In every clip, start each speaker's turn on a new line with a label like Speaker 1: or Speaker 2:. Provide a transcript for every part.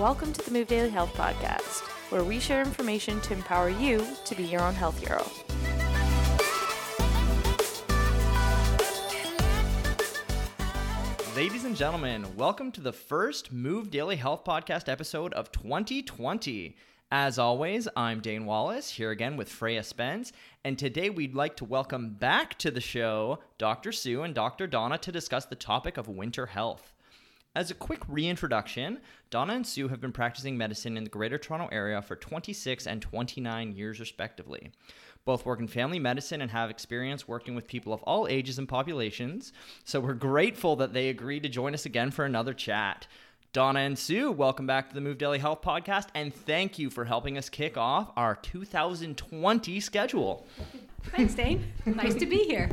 Speaker 1: Welcome to the Move Daily Health Podcast, where we share information to empower you to be your own health hero.
Speaker 2: Ladies and gentlemen, welcome to the first Move Daily Health Podcast episode of 2020. As always, I'm Dane Wallace, here again with Freya Spence, and today we'd like to welcome back to the show Dr. Sue and Dr. Donna to discuss the topic of winter health. As a quick reintroduction, Donna and Sue have been practicing medicine in the Greater Toronto Area for 26 and 29 years, respectively. Both work in family medicine and have experience working with people of all ages and populations, so we're grateful that they agreed to join us again for another chat. Donna and Sue, welcome back to the Move Daily Health Podcast, and thank you for helping us kick off our 2020 schedule.
Speaker 3: Thanks, Dane. nice to be here.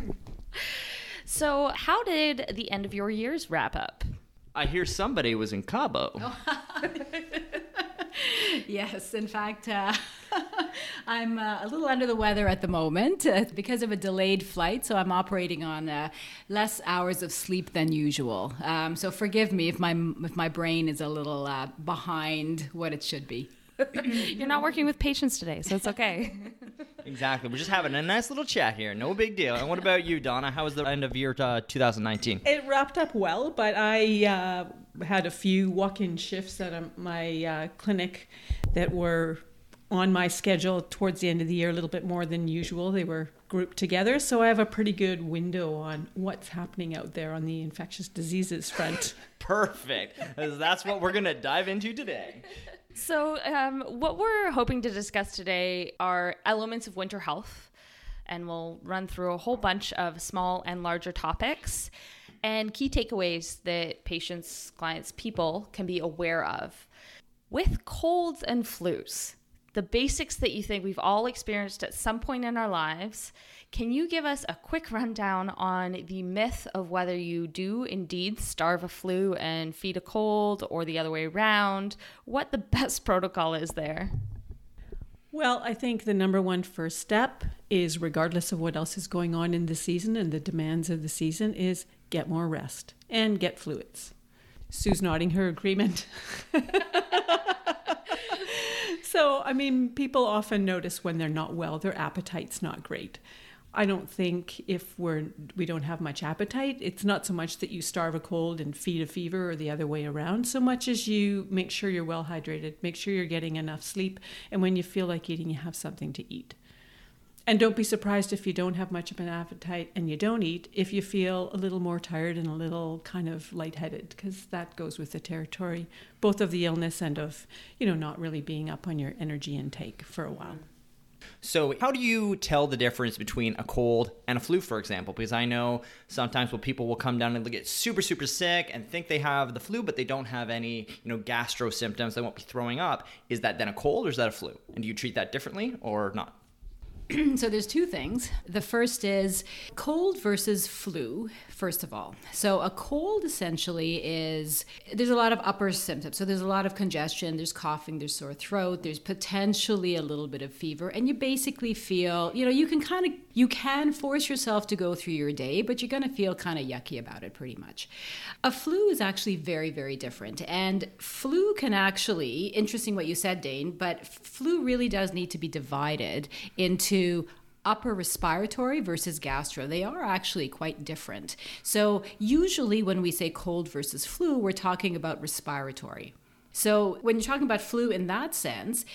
Speaker 1: So, how did the end of your years wrap up?
Speaker 2: I hear somebody was in Cabo.
Speaker 3: yes, in fact, uh, I'm uh, a little under the weather at the moment uh, because of a delayed flight, so I'm operating on uh, less hours of sleep than usual. Um, so forgive me if my if my brain is a little uh, behind what it should be.
Speaker 1: You're not working with patients today, so it's okay.
Speaker 2: Exactly. We're just having a nice little chat here. No big deal. And what about you, Donna? How was the end of year uh, 2019?
Speaker 4: It wrapped up well, but I uh, had a few walk in shifts at a, my uh, clinic that were on my schedule towards the end of the year a little bit more than usual. They were grouped together, so I have a pretty good window on what's happening out there on the infectious diseases front.
Speaker 2: Perfect. That's what we're going to dive into today.
Speaker 1: So, um, what we're hoping to discuss today are elements of winter health, and we'll run through a whole bunch of small and larger topics and key takeaways that patients, clients, people can be aware of. With colds and flus, the basics that you think we've all experienced at some point in our lives, can you give us a quick rundown on the myth of whether you do indeed starve a flu and feed a cold or the other way around? What the best protocol is there?
Speaker 4: Well, I think the number one first step is, regardless of what else is going on in the season and the demands of the season, is get more rest and get fluids. Sue's nodding her agreement. so, I mean, people often notice when they're not well, their appetite's not great. I don't think if we're we don't have much appetite, it's not so much that you starve a cold and feed a fever or the other way around, so much as you make sure you're well hydrated, make sure you're getting enough sleep, and when you feel like eating, you have something to eat. And don't be surprised if you don't have much of an appetite and you don't eat if you feel a little more tired and a little kind of lightheaded, because that goes with the territory, both of the illness and of, you know, not really being up on your energy intake for a while.
Speaker 2: So, how do you tell the difference between a cold and a flu, for example? Because I know sometimes when people will come down and get super, super sick and think they have the flu, but they don't have any, you know, gastro symptoms, they won't be throwing up. Is that then a cold or is that a flu? And do you treat that differently or not?
Speaker 3: so there's two things. The first is cold versus flu, first of all. So a cold essentially is there's a lot of upper symptoms. So there's a lot of congestion, there's coughing, there's sore throat, there's potentially a little bit of fever and you basically feel, you know, you can kind of you can force yourself to go through your day, but you're going to feel kind of yucky about it pretty much. A flu is actually very very different and flu can actually interesting what you said Dane, but flu really does need to be divided into to upper respiratory versus gastro. They are actually quite different. So, usually when we say cold versus flu, we're talking about respiratory. So, when you're talking about flu in that sense,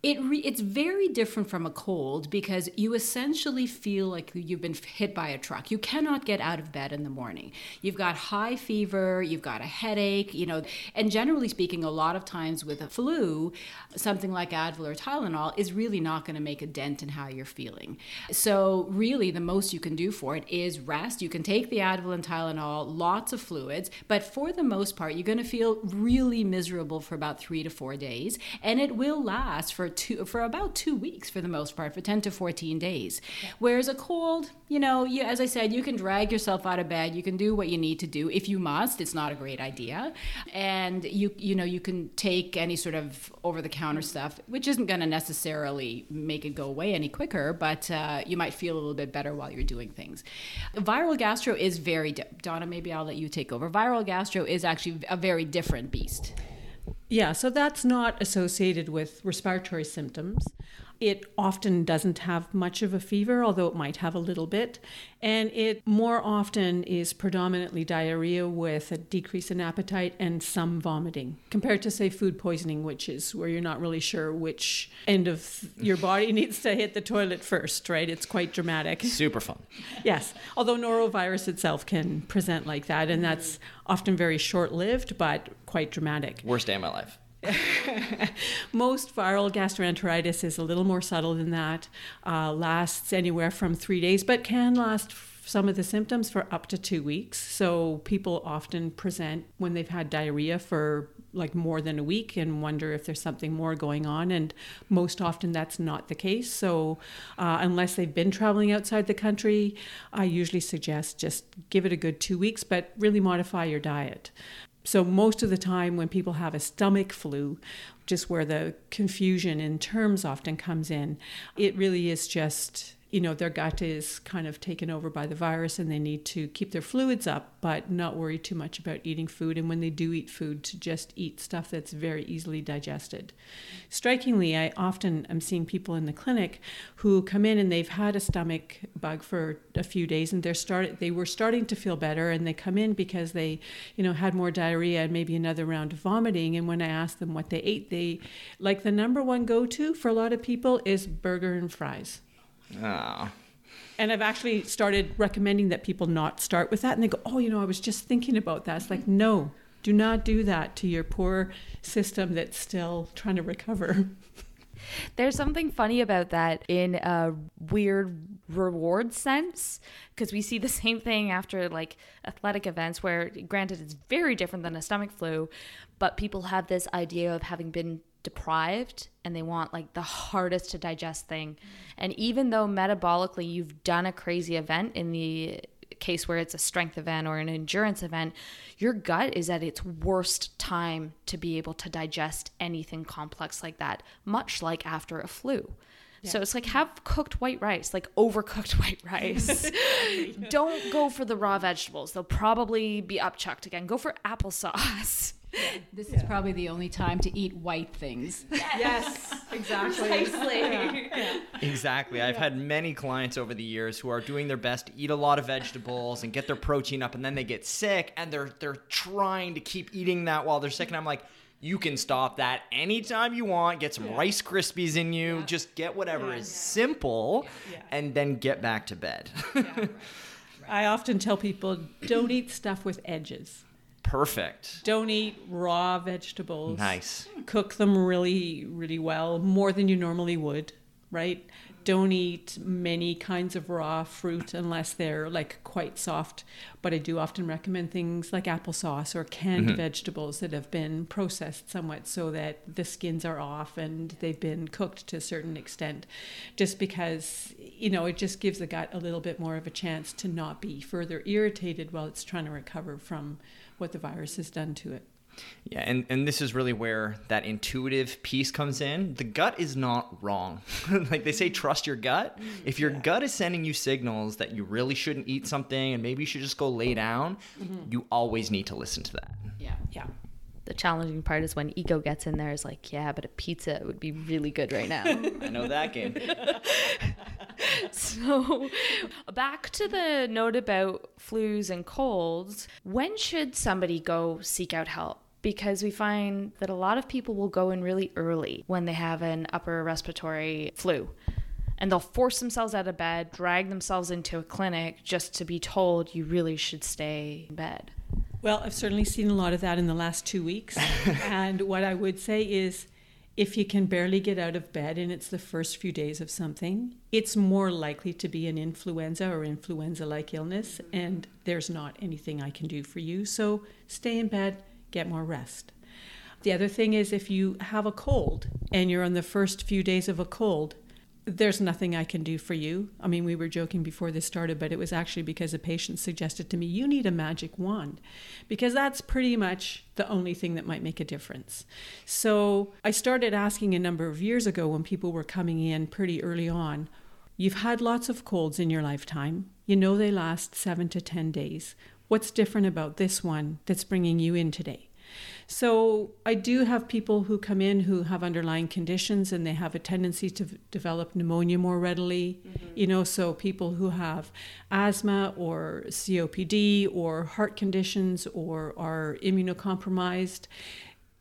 Speaker 3: it re- it's very different from a cold because you essentially feel like you've been hit by a truck. You cannot get out of bed in the morning. You've got high fever, you've got a headache, you know, and generally speaking, a lot of times with a flu, something like Advil or Tylenol is really not going to make a dent in how you're feeling. So, really, the most you can do for it is rest. You can take the Advil and Tylenol, lots of fluids, but for the most part, you're going to feel really miserable for about three to four days, and it will last for two for about two weeks for the most part, for ten to fourteen days. Yeah. Whereas a cold, you know, you, as I said, you can drag yourself out of bed, you can do what you need to do if you must. It's not a great idea, and you you know you can take any sort of over the counter stuff, which isn't going to necessarily make it go away any quicker, but uh, you might feel a little bit better while you're doing things. Viral gastro is very di- Donna. Maybe I'll let you take over. Viral gastro is actually a very different beast.
Speaker 4: Yeah, so that's not associated with respiratory symptoms. It often doesn't have much of a fever, although it might have a little bit. And it more often is predominantly diarrhea with a decrease in appetite and some vomiting, compared to, say, food poisoning, which is where you're not really sure which end of your body needs to hit the toilet first, right? It's quite dramatic.
Speaker 2: Super fun.
Speaker 4: Yes, although norovirus itself can present like that, and that's often very short lived but quite dramatic.
Speaker 2: Worst day of my life.
Speaker 4: Most viral gastroenteritis is a little more subtle than that, uh, lasts anywhere from three days, but can last some of the symptoms for up to two weeks. So people often present when they've had diarrhea for like more than a week and wonder if there's something more going on. And most often that's not the case. So uh, unless they've been traveling outside the country, I usually suggest just give it a good two weeks, but really modify your diet. So, most of the time, when people have a stomach flu, just where the confusion in terms often comes in, it really is just you know, their gut is kind of taken over by the virus and they need to keep their fluids up, but not worry too much about eating food. And when they do eat food, to just eat stuff that's very easily digested. Strikingly, I often am seeing people in the clinic who come in and they've had a stomach bug for a few days and they're started they were starting to feel better and they come in because they, you know, had more diarrhea and maybe another round of vomiting. And when I ask them what they ate, they like the number one go to for a lot of people is burger and fries.
Speaker 2: Oh.
Speaker 4: And I've actually started recommending that people not start with that. And they go, oh, you know, I was just thinking about that. It's like, mm-hmm. no, do not do that to your poor system that's still trying to recover.
Speaker 1: There's something funny about that in a weird reward sense because we see the same thing after like athletic events where granted it's very different than a stomach flu but people have this idea of having been deprived and they want like the hardest to digest thing. And even though metabolically you've done a crazy event in the case where it's a strength event or an endurance event, your gut is at its worst time to be able to digest anything complex like that, much like after a flu. Yeah. So it's like have cooked white rice, like overcooked white rice. Don't go for the raw vegetables. They'll probably be upchucked again. Go for applesauce.
Speaker 3: Yeah, this is probably the only time to eat white things.
Speaker 4: Yes, exactly.
Speaker 1: Precisely.
Speaker 2: Exactly. I've had many clients over the years who are doing their best to eat a lot of vegetables and get their protein up and then they get sick and they're they're trying to keep eating that while they're sick and I'm like you can stop that anytime you want. Get some yeah. Rice Krispies in you. Yeah. Just get whatever is simple and then get back to bed.
Speaker 4: I often tell people don't eat stuff with edges.
Speaker 2: Perfect.
Speaker 4: Don't eat raw vegetables.
Speaker 2: Nice.
Speaker 4: Cook them really, really well, more than you normally would, right? Don't eat many kinds of raw fruit unless they're like quite soft. But I do often recommend things like applesauce or canned mm-hmm. vegetables that have been processed somewhat so that the skins are off and they've been cooked to a certain extent. Just because, you know, it just gives the gut a little bit more of a chance to not be further irritated while it's trying to recover from what the virus has done to it.
Speaker 2: Yeah, and, and this is really where that intuitive piece comes in. The gut is not wrong. like they say, trust your gut. If your yeah. gut is sending you signals that you really shouldn't eat something and maybe you should just go lay down, mm-hmm. you always need to listen to that.
Speaker 3: Yeah, yeah.
Speaker 1: The challenging part is when ego gets in there, is like, yeah, but a pizza would be really good right now.
Speaker 2: I know that game.
Speaker 1: so, back to the note about flus and colds. When should somebody go seek out help? Because we find that a lot of people will go in really early when they have an upper respiratory flu and they'll force themselves out of bed, drag themselves into a clinic just to be told you really should stay in bed.
Speaker 4: Well, I've certainly seen a lot of that in the last two weeks. and what I would say is if you can barely get out of bed and it's the first few days of something, it's more likely to be an influenza or influenza like illness, mm-hmm. and there's not anything I can do for you. So stay in bed, get more rest. The other thing is if you have a cold and you're on the first few days of a cold, there's nothing I can do for you. I mean, we were joking before this started, but it was actually because a patient suggested to me, you need a magic wand, because that's pretty much the only thing that might make a difference. So I started asking a number of years ago when people were coming in pretty early on, you've had lots of colds in your lifetime. You know they last seven to 10 days. What's different about this one that's bringing you in today? So I do have people who come in who have underlying conditions and they have a tendency to develop pneumonia more readily. Mm-hmm. You know, so people who have asthma or COPD or heart conditions or are immunocompromised,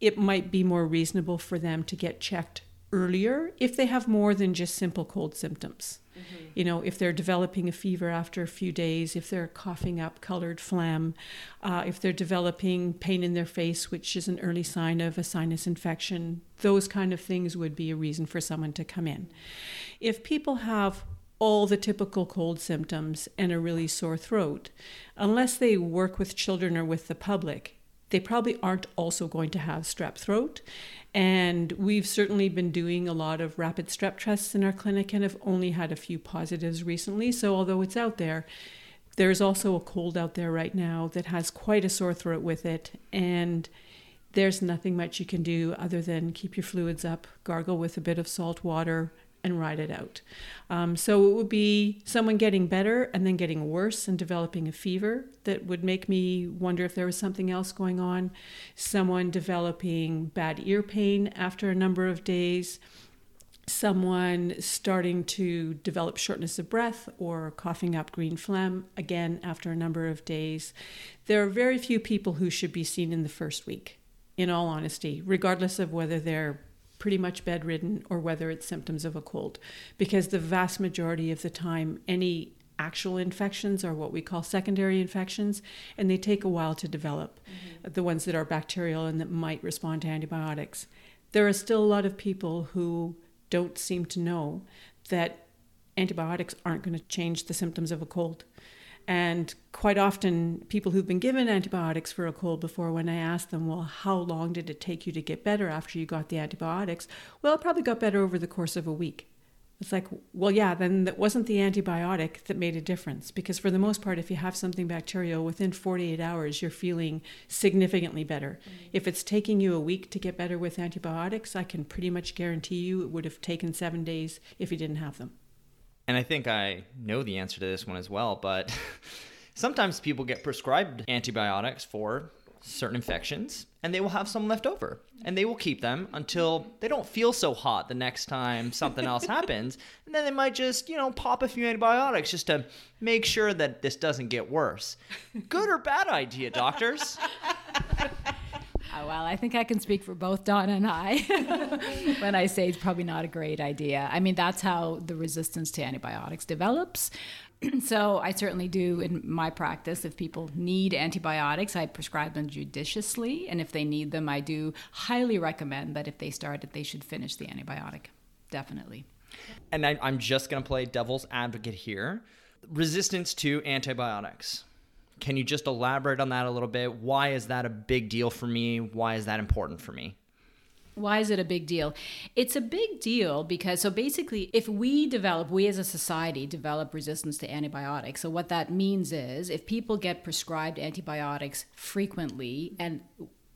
Speaker 4: it might be more reasonable for them to get checked earlier if they have more than just simple cold symptoms. You know, if they're developing a fever after a few days, if they're coughing up colored phlegm, uh, if they're developing pain in their face, which is an early sign of a sinus infection, those kind of things would be a reason for someone to come in. If people have all the typical cold symptoms and a really sore throat, unless they work with children or with the public, they probably aren't also going to have strep throat. And we've certainly been doing a lot of rapid strep tests in our clinic and have only had a few positives recently. So, although it's out there, there's also a cold out there right now that has quite a sore throat with it. And there's nothing much you can do other than keep your fluids up, gargle with a bit of salt water, and ride it out. Um, so it would be someone getting better and then getting worse and developing a fever that would make me wonder if there was something else going on. Someone developing bad ear pain after a number of days. Someone starting to develop shortness of breath or coughing up green phlegm again after a number of days. There are very few people who should be seen in the first week, in all honesty, regardless of whether they're pretty much bedridden or whether it's symptoms of a cold. Because the vast majority of the time, any actual infections are what we call secondary infections, and they take a while to develop, mm-hmm. the ones that are bacterial and that might respond to antibiotics. There are still a lot of people who don't seem to know that antibiotics aren't going to change the symptoms of a cold. And quite often, people who've been given antibiotics for a cold before, when I ask them, well, how long did it take you to get better after you got the antibiotics? Well, it probably got better over the course of a week. It's like, well, yeah, then that wasn't the antibiotic that made a difference. Because for the most part, if you have something bacterial, within 48 hours, you're feeling significantly better. Mm-hmm. If it's taking you a week to get better with antibiotics, I can pretty much guarantee you it would have taken seven days if you didn't have them
Speaker 2: and I think I know the answer to this one as well, but sometimes people get prescribed antibiotics for certain infections and they will have some left over. And they will keep them until they don't feel so hot the next time something else happens. And then they might just you know pop a few antibiotics just to make sure that this doesn't get worse. Good or bad idea doctors
Speaker 3: Oh, well, I think I can speak for both Donna and I when I say it's probably not a great idea. I mean, that's how the resistance to antibiotics develops. so I certainly do in my practice. If people need antibiotics, I prescribe them judiciously, and if they need them, I do highly recommend that if they start it, they should finish the antibiotic. Definitely.
Speaker 2: And I, I'm just going to play devil's advocate here. Resistance to antibiotics. Can you just elaborate on that a little bit? Why is that a big deal for me? Why is that important for me?
Speaker 3: Why is it a big deal? It's a big deal because, so basically, if we develop, we as a society develop resistance to antibiotics. So, what that means is if people get prescribed antibiotics frequently and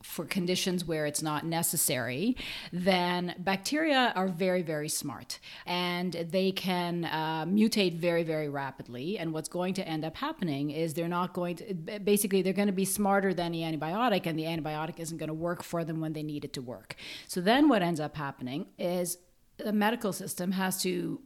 Speaker 3: for conditions where it's not necessary, then bacteria are very, very smart and they can uh, mutate very, very rapidly. And what's going to end up happening is they're not going to, basically, they're going to be smarter than the antibiotic, and the antibiotic isn't going to work for them when they need it to work. So then what ends up happening is the medical system has to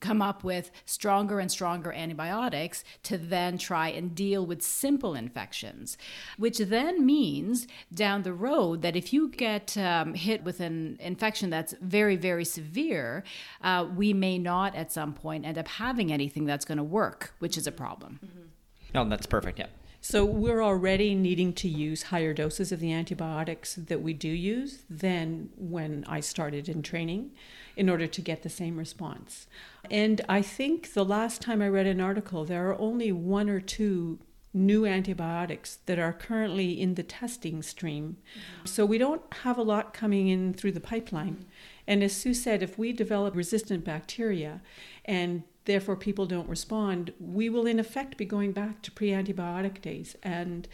Speaker 3: come up with stronger and stronger antibiotics to then try and deal with simple infections, which then means down the road that if you get um, hit with an infection that's very, very severe, uh, we may not at some point end up having anything that's going to work, which is a problem. Mm-hmm.
Speaker 2: No, that's perfect. Yeah.
Speaker 4: So we're already needing to use higher doses of the antibiotics that we do use than when I started in training in order to get the same response. And I think the last time I read an article, there are only one or two new antibiotics that are currently in the testing stream. Mm-hmm. So we don't have a lot coming in through the pipeline. Mm-hmm. And as Sue said, if we develop resistant bacteria and therefore people don't respond, we will in effect be going back to pre antibiotic days. And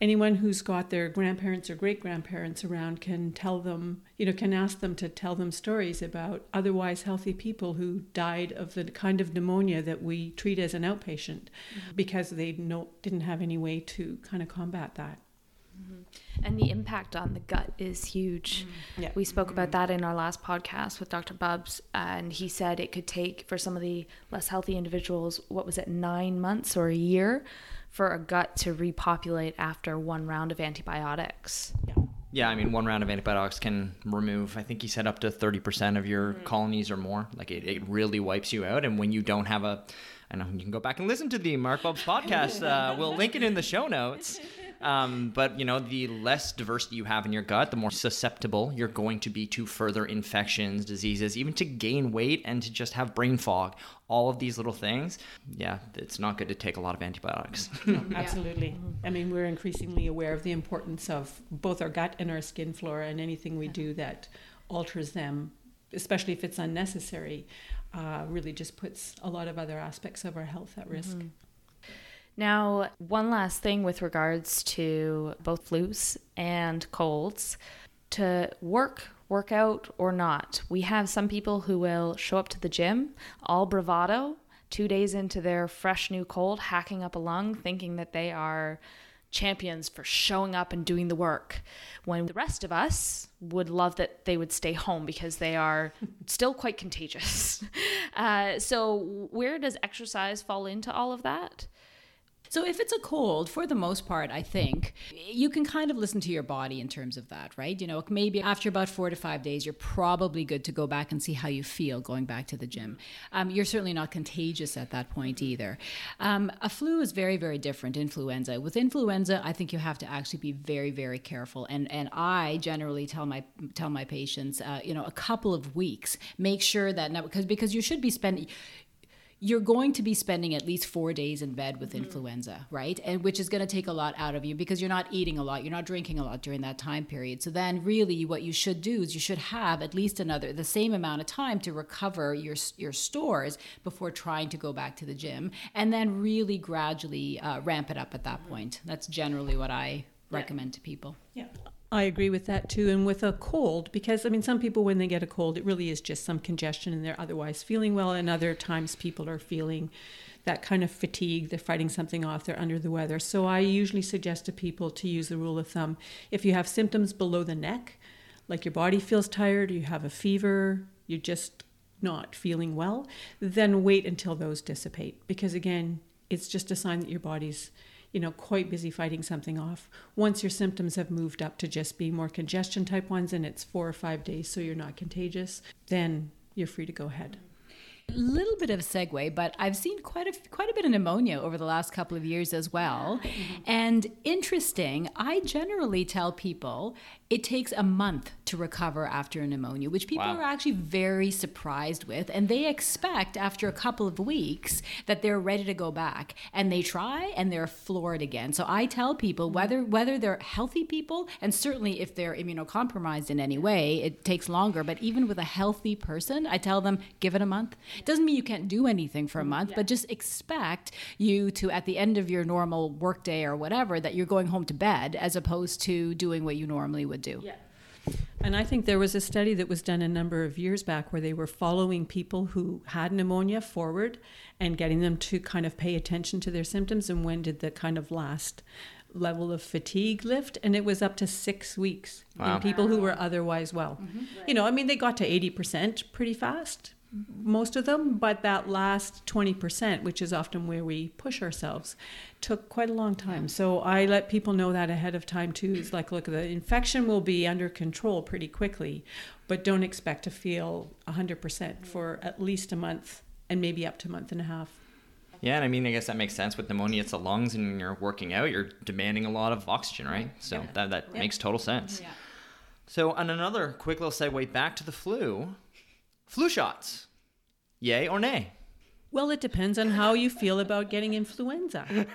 Speaker 4: anyone who's got their grandparents or great grandparents around can tell them, you know, can ask them to tell them stories about otherwise healthy people who died of the kind of pneumonia that we treat as an outpatient mm-hmm. because they no, didn't have any way to kind of combat that. Mm-hmm.
Speaker 1: And the impact on the gut is huge. Mm-hmm.
Speaker 4: Yeah.
Speaker 1: We spoke about mm-hmm. that in our last podcast with Dr. Bubbs, and he said it could take for some of the less healthy individuals, what was it, nine months or a year for a gut to repopulate after one round of antibiotics.
Speaker 2: Yeah, Yeah, I mean, one round of antibiotics can remove, I think he said up to 30% of your colonies or more. Like, it, it really wipes you out. And when you don't have a, I know you can go back and listen to the Marc Bubbs podcast. Uh, we'll link it in the show notes. Um, but, you know, the less diversity you have in your gut, the more susceptible you're going to be to further infections, diseases, even to gain weight and to just have brain fog. All of these little things. Yeah, it's not good to take a lot of antibiotics.
Speaker 4: Absolutely. I mean, we're increasingly aware of the importance of both our gut and our skin flora, and anything we do that alters them, especially if it's unnecessary, uh, really just puts a lot of other aspects of our health at risk.
Speaker 1: Now, one last thing with regards to both flus and colds to work, work out, or not. We have some people who will show up to the gym all bravado, two days into their fresh new cold, hacking up a lung, thinking that they are champions for showing up and doing the work when the rest of us would love that they would stay home because they are still quite contagious. Uh, so, where does exercise fall into all of that?
Speaker 3: So if it's a cold, for the most part, I think you can kind of listen to your body in terms of that, right? You know, maybe after about four to five days, you're probably good to go back and see how you feel going back to the gym. Um, you're certainly not contagious at that point either. Um, a flu is very, very different. Influenza. With influenza, I think you have to actually be very, very careful. And and I generally tell my tell my patients, uh, you know, a couple of weeks. Make sure that now because because you should be spending you're going to be spending at least four days in bed with influenza, right? And which is going to take a lot out of you because you're not eating a lot, you're not drinking a lot during that time period. So then, really, what you should do is you should have at least another the same amount of time to recover your your stores before trying to go back to the gym, and then really gradually uh, ramp it up at that point. That's generally what I recommend to people.
Speaker 4: Yeah. I agree with that too. And with a cold, because I mean, some people, when they get a cold, it really is just some congestion and they're otherwise feeling well. And other times, people are feeling that kind of fatigue. They're fighting something off, they're under the weather. So I usually suggest to people to use the rule of thumb if you have symptoms below the neck, like your body feels tired, you have a fever, you're just not feeling well, then wait until those dissipate. Because again, it's just a sign that your body's you know, quite busy fighting something off. Once your symptoms have moved up to just be more congestion type ones and it's four or five days so you're not contagious, then you're free to go ahead.
Speaker 3: Little bit of a segue, but I've seen quite a quite a bit of pneumonia over the last couple of years as well. And interesting, I generally tell people it takes a month to recover after a pneumonia, which people
Speaker 2: Wow.
Speaker 3: are actually very surprised with, and they expect after a couple of weeks that they're ready to go back, and they try and they're floored again. So I tell people mm-hmm. whether whether they're healthy people, and certainly if they're immunocompromised in any way, it takes longer. But even with a healthy person, I tell them give it a month. Doesn't mean you can't do anything for a mm-hmm. month, but just expect you to at the end of your normal workday or whatever that you're going home to bed as opposed to doing what you normally would do.
Speaker 4: And I think there was a study that was done a number of years back where they were following people who had pneumonia forward and getting them to kind of pay attention to their symptoms and when did the kind of last level of fatigue lift. And it was up to six weeks
Speaker 2: Wow.
Speaker 4: in people who were otherwise well. Mm-hmm. You know i mean they got to 80% pretty fast most of them but that last 20% which is often where we push ourselves took quite a long time. So i let people know that ahead of time too. It's like look the infection will be under control pretty quickly but don't expect to feel 100% for at least a month and maybe up to a month and a half.
Speaker 2: Yeah, and I mean, I guess that makes sense with pneumonia. It's the lungs, and when you're working out, you're demanding a lot of oxygen, right? So that that makes total sense. So, on another quick little segue back to the flu, flu shots, yay or nay?
Speaker 4: Well, it depends on how you feel about getting influenza.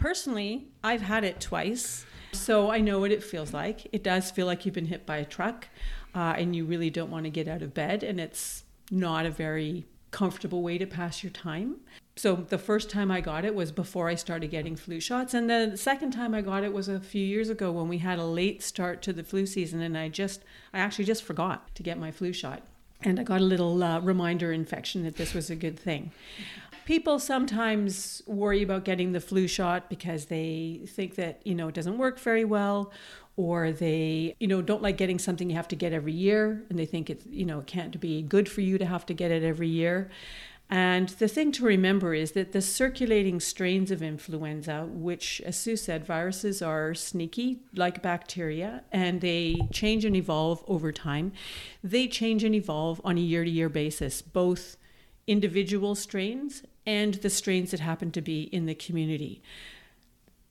Speaker 4: Personally, I've had it twice, so I know what it feels like. It does feel like you've been hit by a truck uh, and you really don't want to get out of bed, and it's not a very comfortable way to pass your time. So, the first time I got it was before I started getting flu shots, and the second time I got it was a few years ago when we had a late start to the flu season, and I just, I actually just forgot to get my flu shot. And I got a little uh, reminder infection that this was a good thing. people sometimes worry about getting the flu shot because they think that you know it doesn't work very well or they you know don't like getting something you have to get every year and they think it's you know it can't be good for you to have to get it every year and the thing to remember is that the circulating strains of influenza, which, as Sue said, viruses are sneaky like bacteria and they change and evolve over time. They change and evolve on a year to year basis, both individual strains and the strains that happen to be in the community.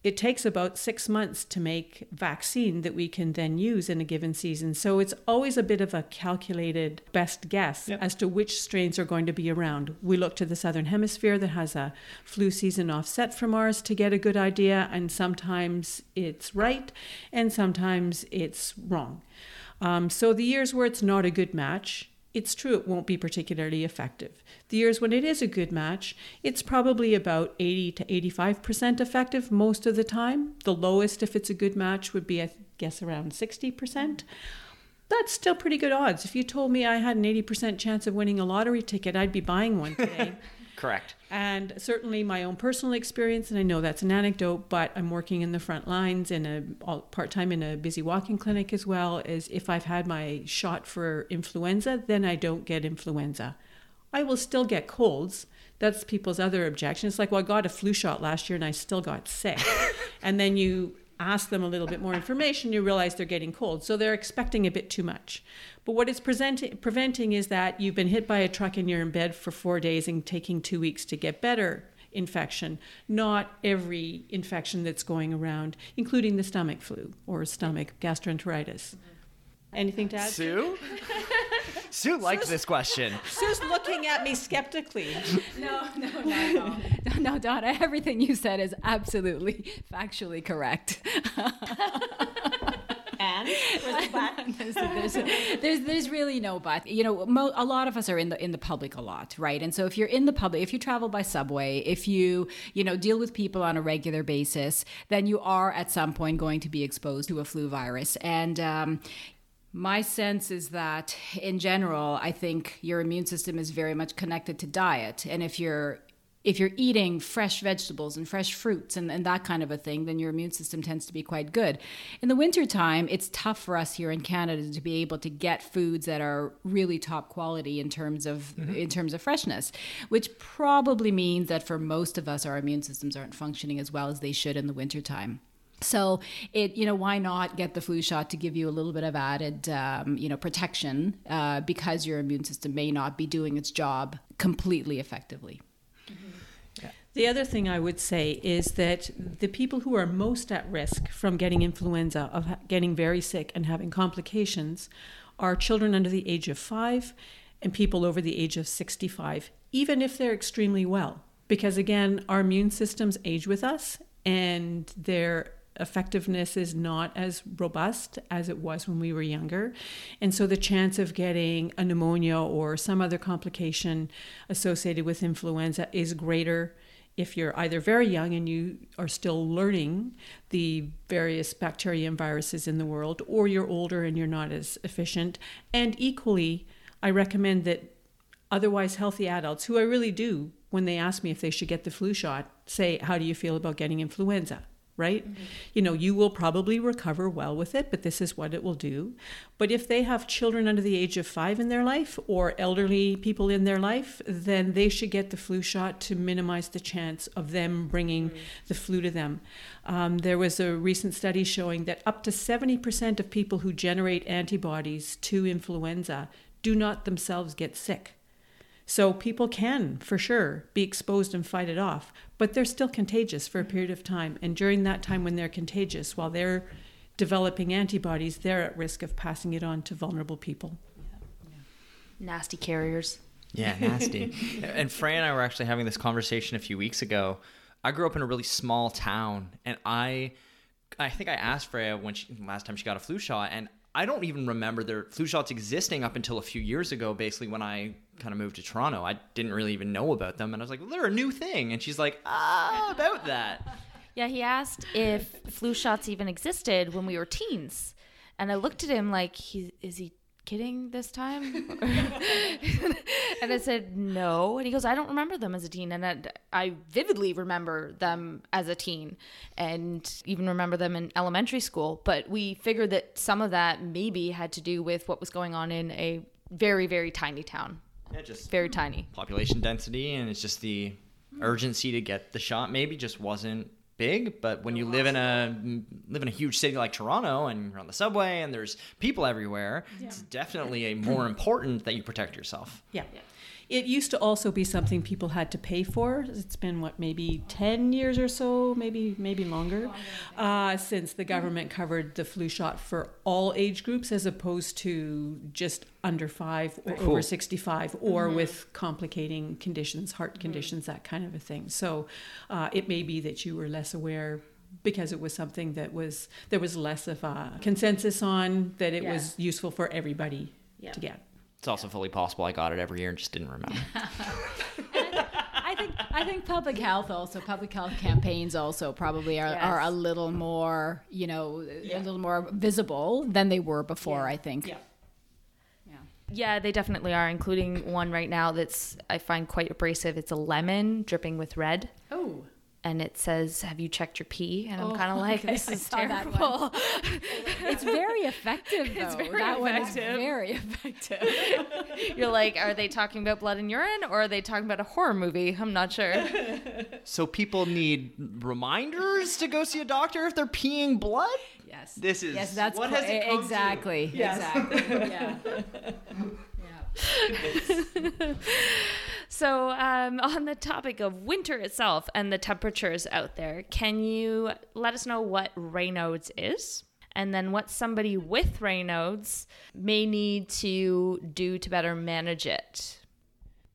Speaker 4: It takes about six months to make vaccine that we can then use in a given season. So it's always a bit of a calculated best guess
Speaker 2: Yep.
Speaker 4: as to which strains are going to be around. We look to the southern hemisphere that has a flu season offset from ours to get a good idea, and sometimes it's right and sometimes it's wrong. Um, so the years where it's not a good match, it's true it won't be particularly effective. The years when it is a good match, it's probably about 80 to 85% effective most of the time. The lowest, if it's a good match, would be, I guess, around 60%. That's still pretty good odds. If you told me I had an 80% chance of winning a lottery ticket, I'd be buying one today.
Speaker 2: Correct.
Speaker 4: And certainly my own personal experience, and I know that's an anecdote, but I'm working in the front lines in a part time in a busy walking clinic as well. Is if I've had my shot for influenza, then I don't get influenza. I will still get colds. That's people's other objection. It's like, well, I got a flu shot last year and I still got sick. and then you ask them a little bit more information, you realize they're getting cold. So they're expecting a bit too much. But what it's preventing is that you've been hit by a truck and you're in bed for four days and taking two weeks to get better infection, not every infection that's going around, including the stomach flu or stomach gastroenteritis. Anything to add?
Speaker 2: Sue? Sue liked this question.
Speaker 4: Sue's looking at me skeptically.
Speaker 3: No, no, no, no, no, no, Donna. Everything you said is absolutely factually correct.
Speaker 4: And
Speaker 3: there's, there's, there's, there's really no but. You know, mo- a lot of us are in the in the public a lot, right? And so if you're in the public, if you travel by subway, if you you know deal with people on a regular basis, then you are at some point going to be exposed to a flu virus. And um, my sense is that in general, I think your immune system is very much connected to diet. And if you're if you're eating fresh vegetables and fresh fruits and, and that kind of a thing, then your immune system tends to be quite good. In the wintertime, it's tough for us here in Canada to be able to get foods that are really top quality in terms of mm-hmm. in terms of freshness, which probably means that for most of us our immune systems aren't functioning as well as they should in the wintertime. So it, you know, why not get the flu shot to give you a little bit of added, um, you know, protection uh, because your immune system may not be doing its job completely effectively.
Speaker 4: The other thing I would say is that the people who are most at risk from getting influenza, of getting very sick and having complications, are children under the age of five and people over the age of 65, even if they're extremely well. Because again, our immune systems age with us and their effectiveness is not as robust as it was when we were younger. And so the chance of getting a pneumonia or some other complication associated with influenza is greater if you're either very young and you are still learning the various bacteria and viruses in the world, or you're older and you're not as efficient. And equally, I recommend that otherwise healthy adults, who I really do, when they ask me if they should get the flu shot, say, How do you feel about getting influenza? Right? You know, you will probably recover well with it, but this is what it will do. But if they have children under the age of five in their life or elderly people in their life, then they should get the flu shot to minimize the chance of them bringing the flu to them. Um, there was a recent study showing that up to 70% of people who generate antibodies to influenza do not themselves get sick. So people can, for sure, be exposed and fight it off, but they're still contagious for a period of time. And during that time when they're contagious, while they're developing antibodies, they're at risk of passing it on to vulnerable people.
Speaker 1: Nasty carriers.
Speaker 2: Yeah, nasty. and Freya and I were actually having this conversation a few weeks ago. I grew up in a really small town, and I, I think I asked Freya when she last time she got a flu shot, and I don't even remember their flu shots existing up until a few years ago. Basically, when I kind of moved to Toronto, I didn't really even know about them, and I was like, well, "They're a new thing," and she's like, "Ah, about that."
Speaker 1: Yeah, he asked if flu shots even existed when we were teens. And I looked at him like, he, is he kidding this time? and I said, no. And he goes, I don't remember them as a teen. And I, I vividly remember them as a teen and even remember them in elementary school. But we figured that some of that maybe had to do with what was going on in a very, very tiny town.
Speaker 2: Yeah, just
Speaker 1: Very tiny.
Speaker 2: population density, and it's just the urgency to get the shot. Maybe just wasn't big. But when you live in a live in a huge city like Toronto, and you're on the subway, and there's people everywhere, it's definitely a more important that you protect yourself.
Speaker 4: Yeah. It used to also be something people had to pay for. It's been what maybe ten years or so, maybe maybe longer, uh, since the government covered the flu shot for all age groups, as opposed to just under five or
Speaker 2: Cool.
Speaker 4: over sixty-five, or with complicating conditions, heart conditions, that kind of a thing. So, uh, it may be that you were less aware. Because it was something that was there was less of a consensus on that it
Speaker 1: Yeah.
Speaker 4: was useful for everybody
Speaker 1: Yeah.
Speaker 4: to get.
Speaker 2: It's also fully possible I got it every year and just didn't remember.
Speaker 3: I think I think public health also public health campaigns also probably are,
Speaker 1: Yes.
Speaker 3: are a little more you know a little more visible than they were before. I think.
Speaker 4: Yeah.
Speaker 1: Yeah. Yeah, they definitely are, including one right now that's I find quite abrasive. It's a lemon dripping with red.
Speaker 3: Oh.
Speaker 1: And it says, "Have you checked your pee?" And I'm
Speaker 3: Oh,
Speaker 1: kind of like,
Speaker 3: okay.
Speaker 1: "This
Speaker 3: I
Speaker 1: is
Speaker 3: saw that one.
Speaker 1: terrible."
Speaker 3: It's very effective though.
Speaker 1: It's very
Speaker 3: that one is
Speaker 1: effective.
Speaker 3: very effective.
Speaker 1: You're like, are they talking about blood and urine, or are they talking about a horror movie? I'm not sure.
Speaker 2: so people need reminders to go see a doctor if they're peeing blood.
Speaker 3: Yes.
Speaker 2: This is-
Speaker 3: yes. That's
Speaker 2: what
Speaker 3: qu-
Speaker 2: has it come to?
Speaker 3: exactly. Exactly. Yeah.
Speaker 1: So, um, on the topic of winter itself and the temperatures out there, can you let us know what Raynaud's is? And then what somebody with Raynaud's may need to do to better manage it?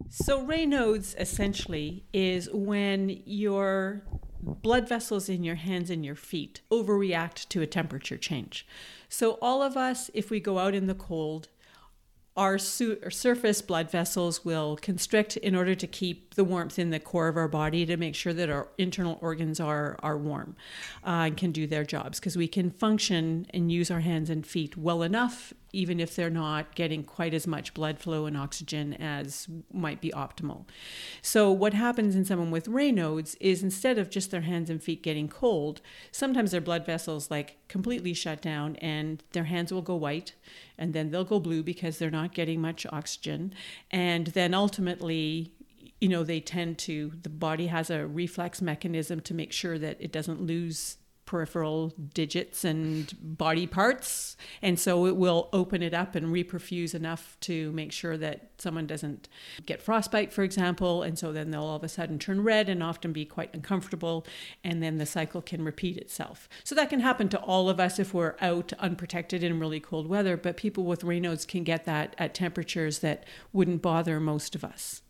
Speaker 4: So Raynaud's essentially is when your blood vessels in your hands and your feet overreact to a temperature change. So all of us, if we go out in the cold, our, su- surface blood vessels will constrict in order to keep the warmth in the core of our body to make sure that our internal organs are, are warm uh, and can do their jobs because we can function and use our hands and feet well enough even if they're not getting quite as much blood flow and oxygen as might be optimal. So, what happens in someone with Raynaud's is instead of just their hands and feet getting cold, sometimes their blood vessels like completely shut down and their hands will go white and then they'll go blue because they're not getting much oxygen. And then ultimately, you know, they tend to, the body has a reflex mechanism to make sure that it doesn't lose peripheral digits and body parts. And so it will open it up and reperfuse enough to make sure that someone doesn't get frostbite, for example. And so then they'll all of a sudden turn red and often be quite uncomfortable. And then the cycle can repeat itself. So that can happen to all of us if we're out unprotected in really cold weather. But people with Raynaud's can get that at temperatures that wouldn't bother most of us.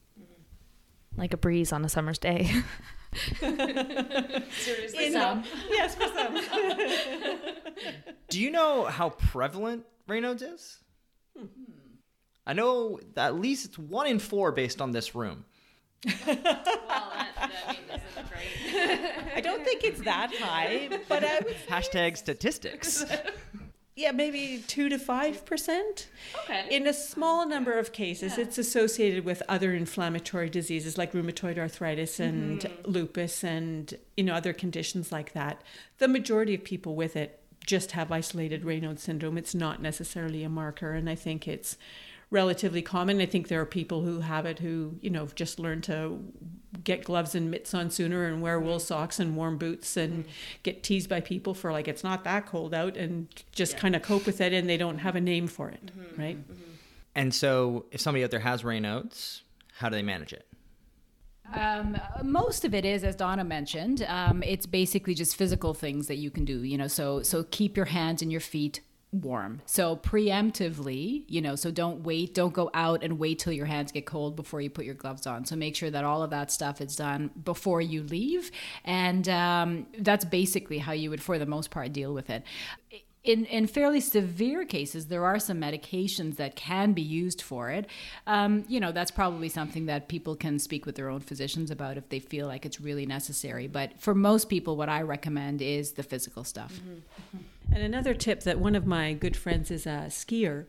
Speaker 1: Like a breeze on a summer's day.
Speaker 4: In- yes, for some.
Speaker 2: Do you know how prevalent Raynaud's is? I know that at least it's one in four based on this room. Well, that, that right.
Speaker 4: I don't think it's that high, but I would
Speaker 2: Hashtag statistics.
Speaker 4: Yeah, maybe two to five percent.
Speaker 1: Okay.
Speaker 4: In a small number of cases, it's associated with other inflammatory diseases like rheumatoid arthritis and mm-hmm. lupus and you know other conditions like that. The majority of people with it just have isolated Raynaud's syndrome. It's not necessarily a marker, and I think it's relatively common. I think there are people who have it who you know have just learned to get gloves and mitts on sooner and wear wool socks and warm boots and get teased by people for like it's not that cold out and just kind of cope with it and they don't have a name for it, right?
Speaker 2: and so, if somebody out there has Raynaud's, how do they manage it?
Speaker 3: Um, most of it is, as Donna mentioned, um, it's basically just physical things that you can do. You know, so so keep your hands and your feet warm. So preemptively, you know, so don't wait, don't go out and wait till your hands get cold before you put your gloves on. So make sure that all of that stuff is done before you leave, and um, that's basically how you would, for the most part, deal with it in, in fairly severe cases, there are some medications that can be used for it. Um, you know, that's probably something that people can speak with their own physicians about if they feel like it's really necessary. But for most people, what I recommend is the physical stuff.
Speaker 4: And another tip that one of my good friends is a skier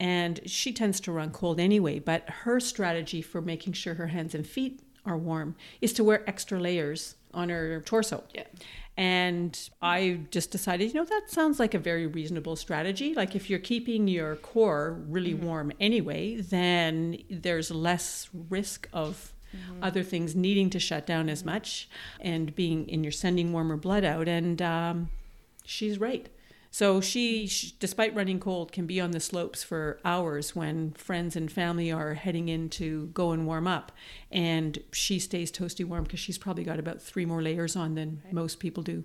Speaker 4: and she tends to run cold anyway. But her strategy for making sure her hands and feet are warm is to wear extra layers on her torso.
Speaker 3: Yeah.
Speaker 4: And I just decided, you know, that sounds like a very reasonable strategy. Like if you're keeping your core really mm-hmm. warm anyway, then there's less risk of mm-hmm. other things needing to shut down as mm-hmm. much and being and you're sending warmer blood out. And um, she's right. So she, sh despite running cold, can be on the slopes for hours when friends and family are heading in to go and warm up, and she stays toasty warm because she's probably got about three more layers on than most people do.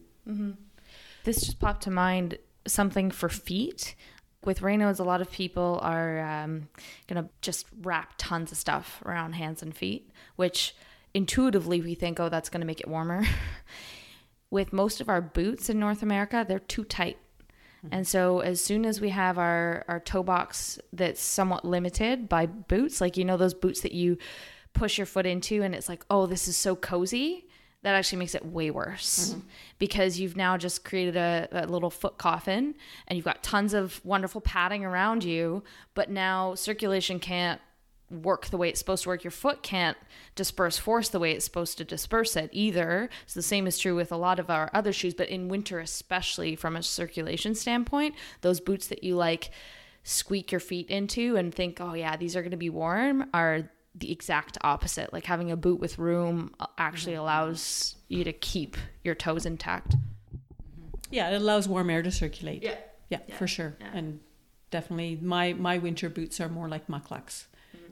Speaker 1: This just popped to mind something for feet. With Raynaud's, a lot of people are um, going to just wrap tons of stuff around hands and feet, which intuitively we think, oh, that's going to make it warmer. With most of our boots in North America, they're too tight. Mm-hmm. And so as soon as we have our, our toe box that's somewhat limited by boots, like you know those boots that you push your foot into and it's like, oh, this is so cozy, that actually makes it way worse. Mm-hmm. Because you've now just created a, a little foot coffin and you've got tons of wonderful padding around you, but now circulation can't work the way it's supposed to work. Your foot can't disperse force the way it's supposed to disperse it either. So the same is true with a lot of our other shoes, but in winter, especially from a circulation standpoint, those boots that you like squeak your feet into and think, oh yeah, these are going to be warm are the exact opposite. Like having a boot with room uh, actually mm-hmm. allows you to keep your toes intact. Mm-hmm.
Speaker 4: Yeah, it allows warm air to circulate.
Speaker 1: Yeah.
Speaker 4: Yeah, for sure. And definitely my my winter boots are more like mukluks.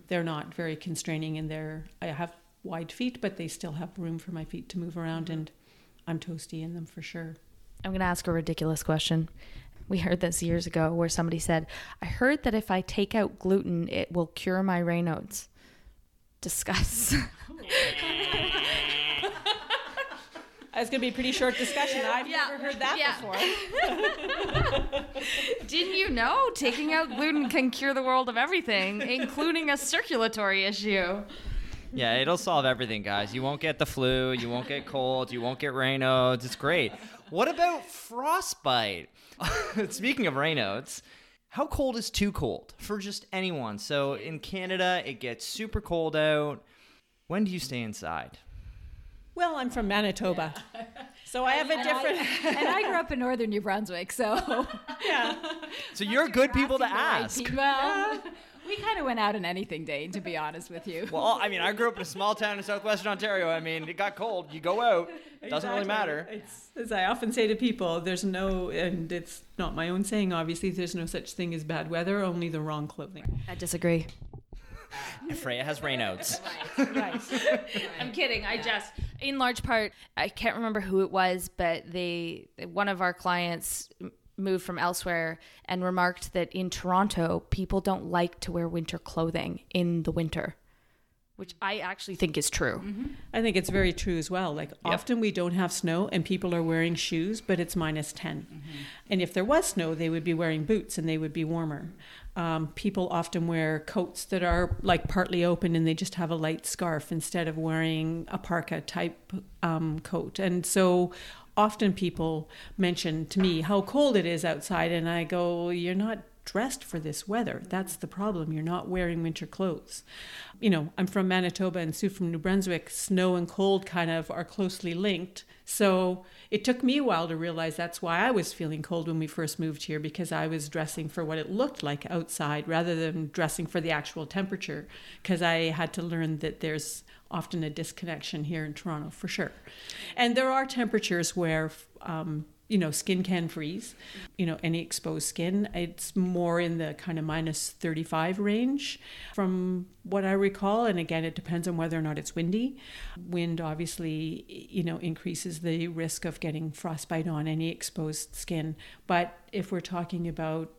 Speaker 4: They're not very constraining and they're I have wide feet, but they still have room for my feet to move around mm-hmm. and I'm toasty in them for sure.
Speaker 1: I'm going to ask a ridiculous question. We heard this years ago where somebody said, I heard that if I take out gluten, it will cure my Raynaud's. Discuss.
Speaker 4: It's gonna be a pretty short discussion. I've
Speaker 1: Yeah.
Speaker 4: never heard that
Speaker 1: Yeah.
Speaker 4: before.
Speaker 1: Didn't you know taking out gluten can cure the world of everything, including a circulatory issue?
Speaker 2: Yeah, it'll solve everything, guys. You won't get the flu, you won't get cold, you won't get Raynaud's. It's great. What about frostbite? Speaking of Raynaud's, how cold is too cold for just anyone? So in Canada, it gets super cold out. When do you stay inside?
Speaker 4: Well, I'm from Manitoba. So I have a different
Speaker 3: and I grew up in northern New Brunswick, so
Speaker 4: yeah.
Speaker 2: So you're good people to
Speaker 3: asking right
Speaker 2: ask.
Speaker 3: people. Well, we kind of went out in anything, Dane, to be honest with you.
Speaker 2: Well, I mean, I grew up in a small town in southwestern Ontario. I mean, it got cold. You go out. It doesn't really matter.
Speaker 4: It's as I often say to people, there's no and it's not my own saying obviously there's no such thing as bad weather, only the wrong clothing.
Speaker 1: I disagree.
Speaker 2: Freya has Raynaud's.
Speaker 4: Right.
Speaker 1: I'm kidding. I just, in large part, I can't remember who it was, but they, one of our clients moved from elsewhere and remarked that in Toronto, people don't like to wear winter clothing in the winter, which I actually think is true. Mm-hmm.
Speaker 4: I think it's very true as well. Like often we don't have snow and people are wearing shoes, but it's minus 10. Mm-hmm. And if there was snow, they would be wearing boots and they would be warmer. Um, people often wear coats that are like partly open and they just have a light scarf instead of wearing a parka type um, coat. And so often people mention to me how cold it is outside, and I go, You're not dressed for this weather. That's the problem. You're not wearing winter clothes. You know, I'm from Manitoba and Sue from New Brunswick. Snow and cold kind of are closely linked. So it took me a while to realize that's why I was feeling cold when we first moved here because I was dressing for what it looked like outside rather than dressing for the actual temperature because I had to learn that there's often a disconnection here in Toronto for sure. And there are temperatures where um, you know, skin can freeze. You know, any exposed skin, it's more in the kind of minus 35 range from what I recall. And again, it depends on whether or not it's windy. Wind obviously, you know, increases the risk of getting frostbite on any exposed skin. But if we're talking about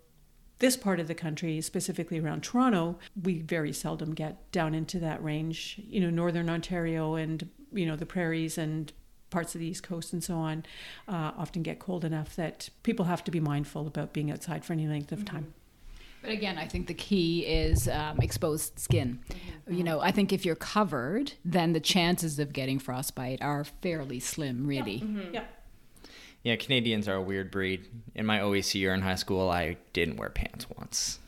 Speaker 4: this part of the country, specifically around Toronto, we very seldom get down into that range. You know, northern Ontario and, you know, the prairies and parts of the East Coast and so on uh, often get cold enough that people have to be mindful about being outside for any length of time.
Speaker 3: But again, I think the key is um, exposed skin. You know, I think if you're covered, then the chances of getting frostbite are fairly slim, really.
Speaker 4: Yeah.
Speaker 2: Yeah, Canadians are a weird breed. In my OAC year in high school, I didn't wear pants once.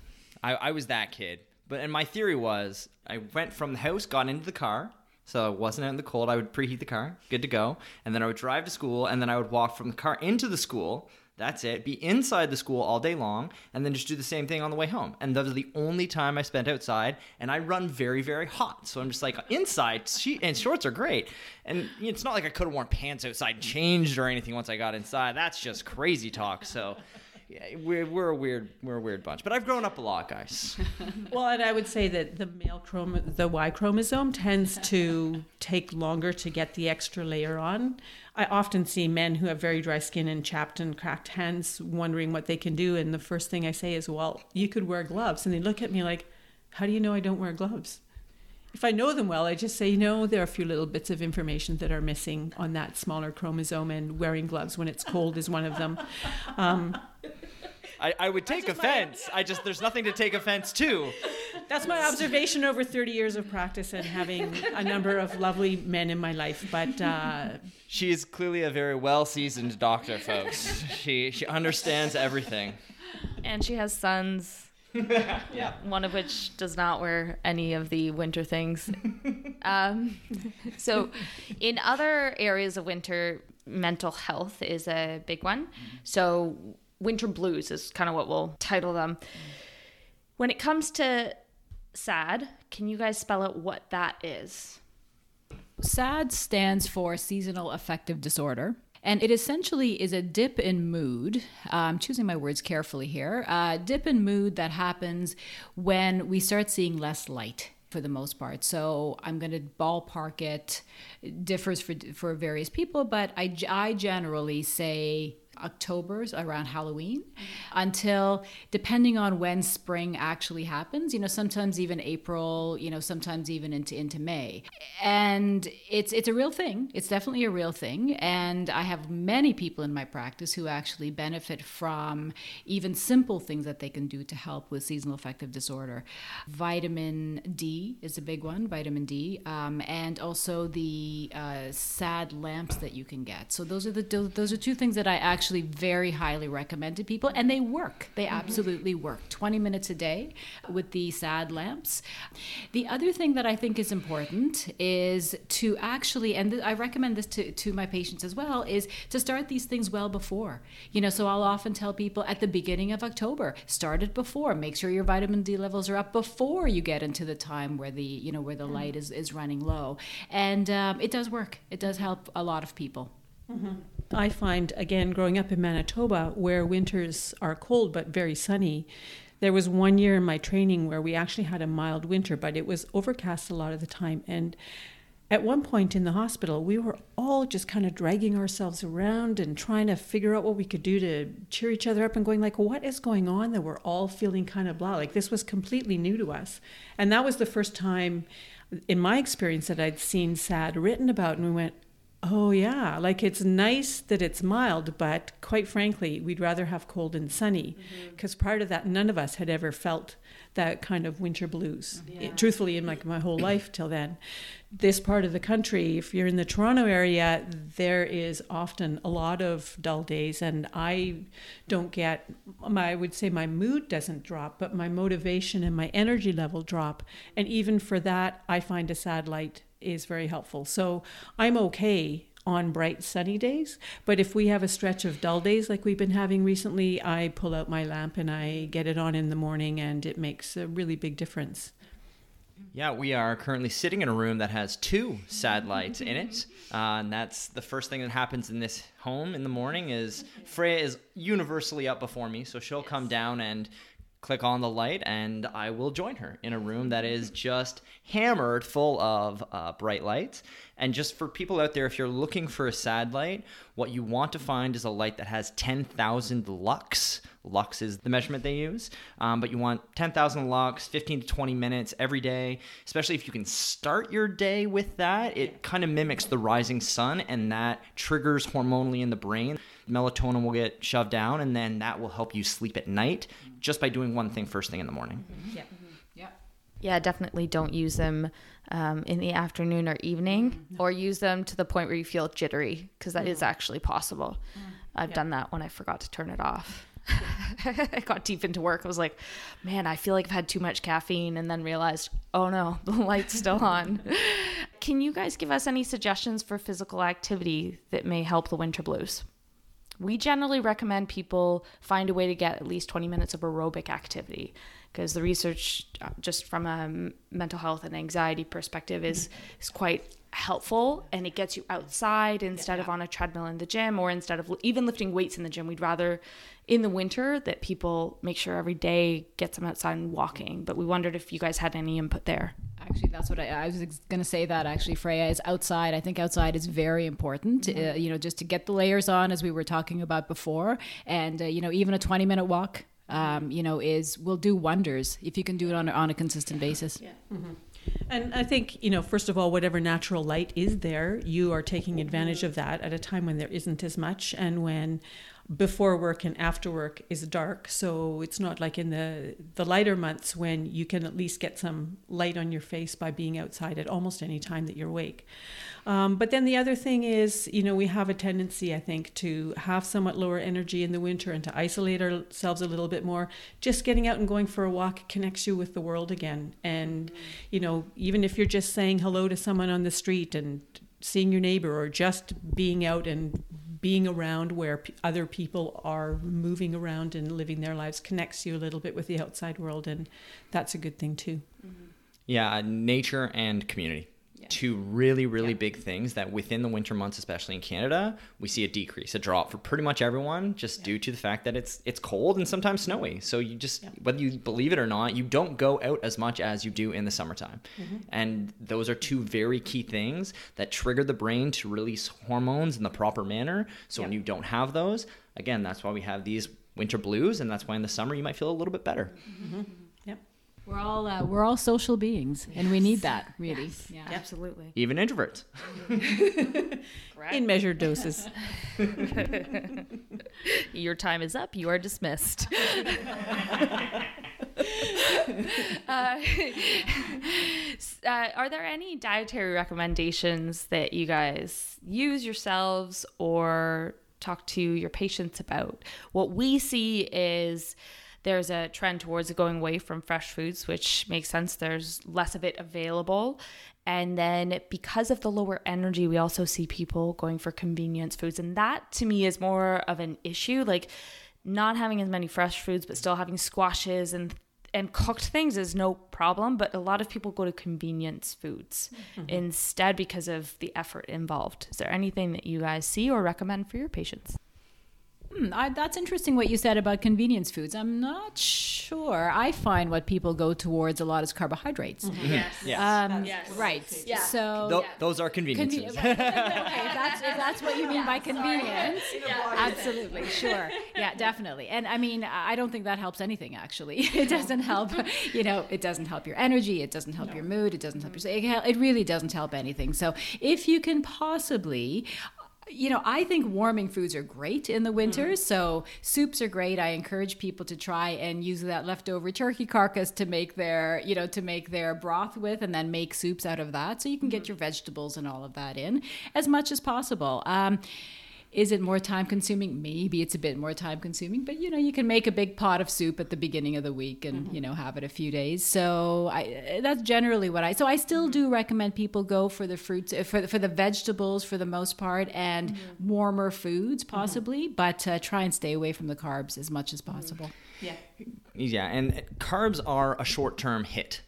Speaker 2: I, I was that kid. But and my theory was I went from the house, got into the car, so I wasn't out in the cold. I would preheat the car, good to go, and then I would drive to school, and then I would walk from the car into the school. That's it. Be inside the school all day long, and then just do the same thing on the way home. And those are the only time I spent outside. And I run very, very hot, so I'm just like inside. She and shorts are great, and it's not like I could have worn pants outside, changed or anything once I got inside. That's just crazy talk. So yeah, we're, we're a weird we're a weird bunch. But I've grown up a lot, guys.
Speaker 4: Well, and I would say that the male chrom- the Y chromosome tends to take longer to get the extra layer on. I often see men who have very dry skin and chapped and cracked hands wondering what they can do. And the first thing I say is, well, you could wear gloves. And they look at me like, how do you know I don't wear gloves? If I know them well, I just say, you know, there are a few little bits of information that are missing on that smaller chromosome, and wearing gloves when it's cold is one of them. Um,
Speaker 2: I, I would take offense. I just there's nothing to take offense to.
Speaker 4: That's my observation over 30 years of practice and having a number of lovely men in my life. But uh,
Speaker 2: She is clearly a very well seasoned doctor, folks. she she understands everything.
Speaker 1: And she has sons. yeah. One of which does not wear any of the winter things. um, so, in other areas of winter, mental health is a big one. So, winter blues is kind of what we'll title them. When it comes to sad, can you guys spell out what that is?
Speaker 3: SAD stands for seasonal affective disorder. And it essentially is a dip in mood. I'm choosing my words carefully here. Uh, dip in mood that happens when we start seeing less light for the most part. So I'm going to ballpark it. it differs for for various people, but I, I generally say October around Halloween until depending on when spring actually happens, you know, sometimes even April, you know, sometimes even into into May. And it's it's a real thing. It's definitely a real thing and I have many people in my practice who actually benefit from even simple things that they can do to help with seasonal affective disorder. Vitamin D is a big one, vitamin D, um, and also the uh, SAD lamps that you can get. So those are the those are two things that I actually very highly recommend to people, and they work. They mm-hmm. absolutely work. 20 minutes a day with the SAD lamps. The other thing that I think is important is to actually, and th- I recommend this to, to my patients as well, is to start these things well before. You know, so I'll often tell people at the beginning of October, start it before. Make sure your vitamin D levels are up before you get into the time where the, you know, where the light mm-hmm. is, is running low. And um, it does work. It does help a lot of people. Mm-hmm.
Speaker 4: I find, again, growing up in Manitoba, where winters are cold but very sunny, there was one year in my training where we actually had a mild winter, but it was overcast a lot of the time. And at one point in the hospital, we were all just kind of dragging ourselves around and trying to figure out what we could do to cheer each other up and going like, what is going on that we're all feeling kind of blah? Like this was completely new to us. And that was the first time in my experience that I'd seen SAD written about and we went, Oh, yeah. Like it's nice that it's mild, but quite frankly, we'd rather have cold and sunny mm-hmm. because prior to that, none of us had ever felt that kind of winter blues. It- truthfully, in like my whole life till then. This part of the country, if you're in the Toronto area, there is often a lot of dull days, and I don't get my, I would say my mood doesn't drop, but my motivation and my energy level drop. And even for that, I find a sad light is very helpful. So I'm okay on bright sunny days, but if we have a stretch of dull days like we've been having recently, I pull out my lamp and I get it on in the morning and it makes a really big difference.
Speaker 2: Yeah, we are currently sitting in a room that has two sad lights in it, uh, and that's the first thing that happens in this home in the morning. Is Freya is universally up before me, so she'll come down and click on the light, and I will join her in a room that is just hammered full of uh, bright lights. And just for people out there, if you're looking for a sad light, what you want to find is a light that has 10,000 lux. Lux is the measurement they use, um, but you want 10,000 lux, 15 to 20 minutes every day, especially if you can start your day with that. It kind of mimics the rising sun, and that triggers hormonally in the brain. Melatonin will get shoved down, and then that will help you sleep at night just by doing one thing first thing in the morning.
Speaker 3: Yeah. Yeah.
Speaker 1: Yeah, definitely don't use them um, in the afternoon or evening, or use them to the point where you feel jittery, because that is actually possible. I've done that when I forgot to turn it off. I got deep into work. I was like, man, I feel like I've had too much caffeine, and then realized, oh no, the light's still on. Can you guys give us any suggestions for physical activity that may help the winter blues? We generally recommend people find a way to get at least 20 minutes of aerobic activity because the research, uh, just from a mental health and anxiety perspective, is, is quite helpful and it gets you outside instead yeah. of on a treadmill in the gym or instead of even lifting weights in the gym. We'd rather in the winter that people make sure every day gets them outside and walking. But we wondered if you guys had any input there.
Speaker 3: Actually, that's what I, I was going to say. That actually, Freya is outside. I think outside is very important. Mm-hmm. Uh, you know, just to get the layers on, as we were talking about before, and uh, you know, even a twenty-minute walk, um, you know, is will do wonders if you can do it on a, on a consistent basis.
Speaker 4: Yeah. Mm-hmm. And I think, you know, first of all, whatever natural light is there, you are taking advantage of that at a time when there isn't as much and when before work and after work is dark. So it's not like in the the lighter months when you can at least get some light on your face by being outside at almost any time that you're awake. Um, but then the other thing is you know we have a tendency i think to have somewhat lower energy in the winter and to isolate ourselves a little bit more. Just getting out and going for a walk connects you with the world again. And you know even if you're just saying hello to someone on the street and seeing your neighbor or just being out and being around where p- other people are moving around and living their lives connects you a little bit with the outside world and that's a good thing too
Speaker 2: mm-hmm. yeah nature and community two really, really yeah. big things that within the winter months, especially in Canada, we see a decrease, a drop for pretty much everyone, just yeah. due to the fact that it's it's cold and sometimes snowy. So you just yeah. whether you believe it or not, you don't go out as much as you do in the summertime. Mm-hmm. And those are two very key things that trigger the brain to release hormones in the proper manner. So when you don't have those, again, that's why we have these winter blues, and that's why in the summer you might feel a little bit better. Mm-hmm.
Speaker 3: We're all uh, we're all social beings, yes. and we need that really. Yes.
Speaker 1: Yeah, absolutely.
Speaker 2: Even introverts.
Speaker 4: In measured doses.
Speaker 1: Your time is up. You are dismissed. Uh, uh, are there any dietary recommendations that you guys use yourselves or talk to your patients about? What we see is there's a trend towards going away from fresh foods, which makes sense. There's less of it available. And then because of the lower energy, we also see people going for convenience foods. And that to me is more of an issue. Like not having as many fresh foods, but still having squashes and and cooked things is no problem, but a lot of people go to convenience foods mm-hmm. instead because of the effort involved. Is there anything that you guys see or recommend for your patients?
Speaker 3: Hmm, I, that's interesting what you said about convenience foods. I'm not sure. I find what people go towards a lot is carbohydrates.
Speaker 1: Mm-hmm. Yes.
Speaker 2: yes.
Speaker 3: Um, yes. Right.
Speaker 1: Yeah.
Speaker 3: So
Speaker 2: Th- those are conveniences.
Speaker 3: Conven- okay, that's, if that's what you mean by convenience. Yeah. Absolutely. Sure. Yeah, definitely. And I mean, I don't think that helps anything, actually. It doesn't help, you know, it doesn't help your energy. It doesn't help no. your mood. It doesn't help your, it really doesn't help anything. So if you can possibly, you know, I think warming foods are great in the winter. Mm-hmm. So soups are great. I encourage people to try and use that leftover turkey carcass to make their, you know, to make their broth with, and then make soups out of that. So you can get mm-hmm. your vegetables and all of that in as much as possible. Um, is it more time consuming? Maybe it's a bit more time consuming, but you know, you can make a big pot of soup at the beginning of the week and mm-hmm. you know have it a few days. So I, that's generally what I. So I still mm-hmm. do recommend people go for the fruits, uh, for the, for the vegetables for the most part, and mm-hmm. warmer foods mm-hmm. possibly, but uh, try and stay away from the carbs as much as possible.
Speaker 4: Yeah.
Speaker 2: Yeah, and carbs are a short term hit.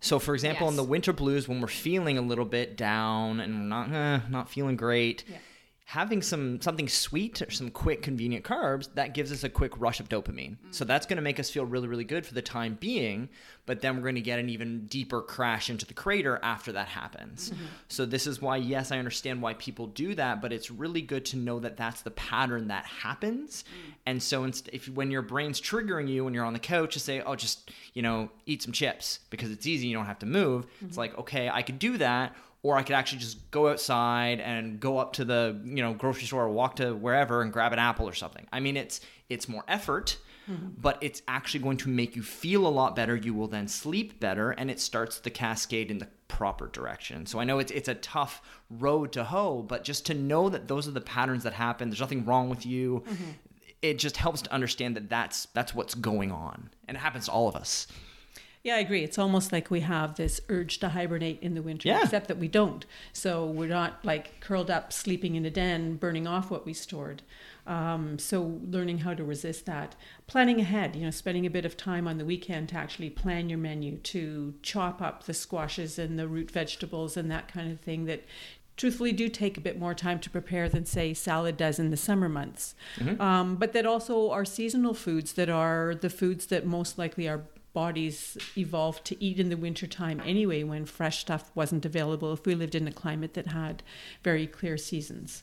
Speaker 2: So, for example, yes. in the winter blues, when we're feeling a little bit down and we're not eh, not feeling great. Yeah having some something sweet or some quick convenient carbs that gives us a quick rush of dopamine mm-hmm. so that's going to make us feel really really good for the time being but then we're going to get an even deeper crash into the crater after that happens mm-hmm. so this is why yes i understand why people do that but it's really good to know that that's the pattern that happens mm-hmm. and so if when your brain's triggering you when you're on the couch to say oh just you know eat some chips because it's easy you don't have to move it's mm-hmm. like okay i could do that or I could actually just go outside and go up to the you know grocery store or walk to wherever and grab an apple or something. I mean, it's it's more effort, mm-hmm. but it's actually going to make you feel a lot better. You will then sleep better, and it starts the cascade in the proper direction. So I know it's it's a tough road to hoe, but just to know that those are the patterns that happen. There's nothing wrong with you. Mm-hmm it just helps to understand that that's that's what's going on, and it happens to all of us.
Speaker 4: Yeah, I agree. It's almost like we have this urge to hibernate in the winter,
Speaker 2: Yeah.
Speaker 4: except that we don't. So we're not like curled up, sleeping in a den, burning off what we stored. Um, so learning how to resist that, planning ahead, you know, spending a bit of time on the weekend to actually plan your menu, to chop up the squashes and the root vegetables and that kind of thing that truthfully do take a bit more time to prepare than say salad does in the summer months um, but that also are seasonal foods that are the foods that most likely our bodies evolved to eat in the wintertime anyway when fresh stuff wasn't available if we lived in a climate that had very clear seasons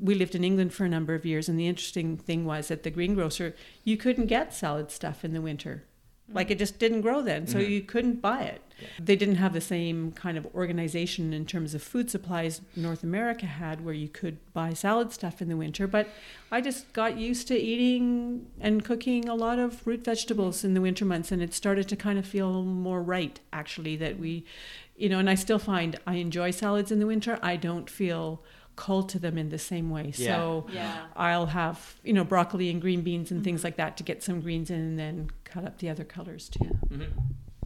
Speaker 4: we lived in England for a number of years, and the interesting thing was at the greengrocer, you couldn't get salad stuff in the winter. Like it just didn't grow then, so mm-hmm. you couldn't buy it. They didn't have the same kind of organization in terms of food supplies North America had, where you could buy salad stuff in the winter. But I just got used to eating and cooking a lot of root vegetables in the winter months, and it started to kind of feel more right, actually, that we, you know, and I still find I enjoy salads in the winter. I don't feel called to them in the same way.
Speaker 2: Yeah.
Speaker 4: So
Speaker 1: Yeah.
Speaker 4: I'll have, you know, broccoli and green beans and things mm-hmm. like that to get some greens in and then cut up the other colors too. Mm-hmm.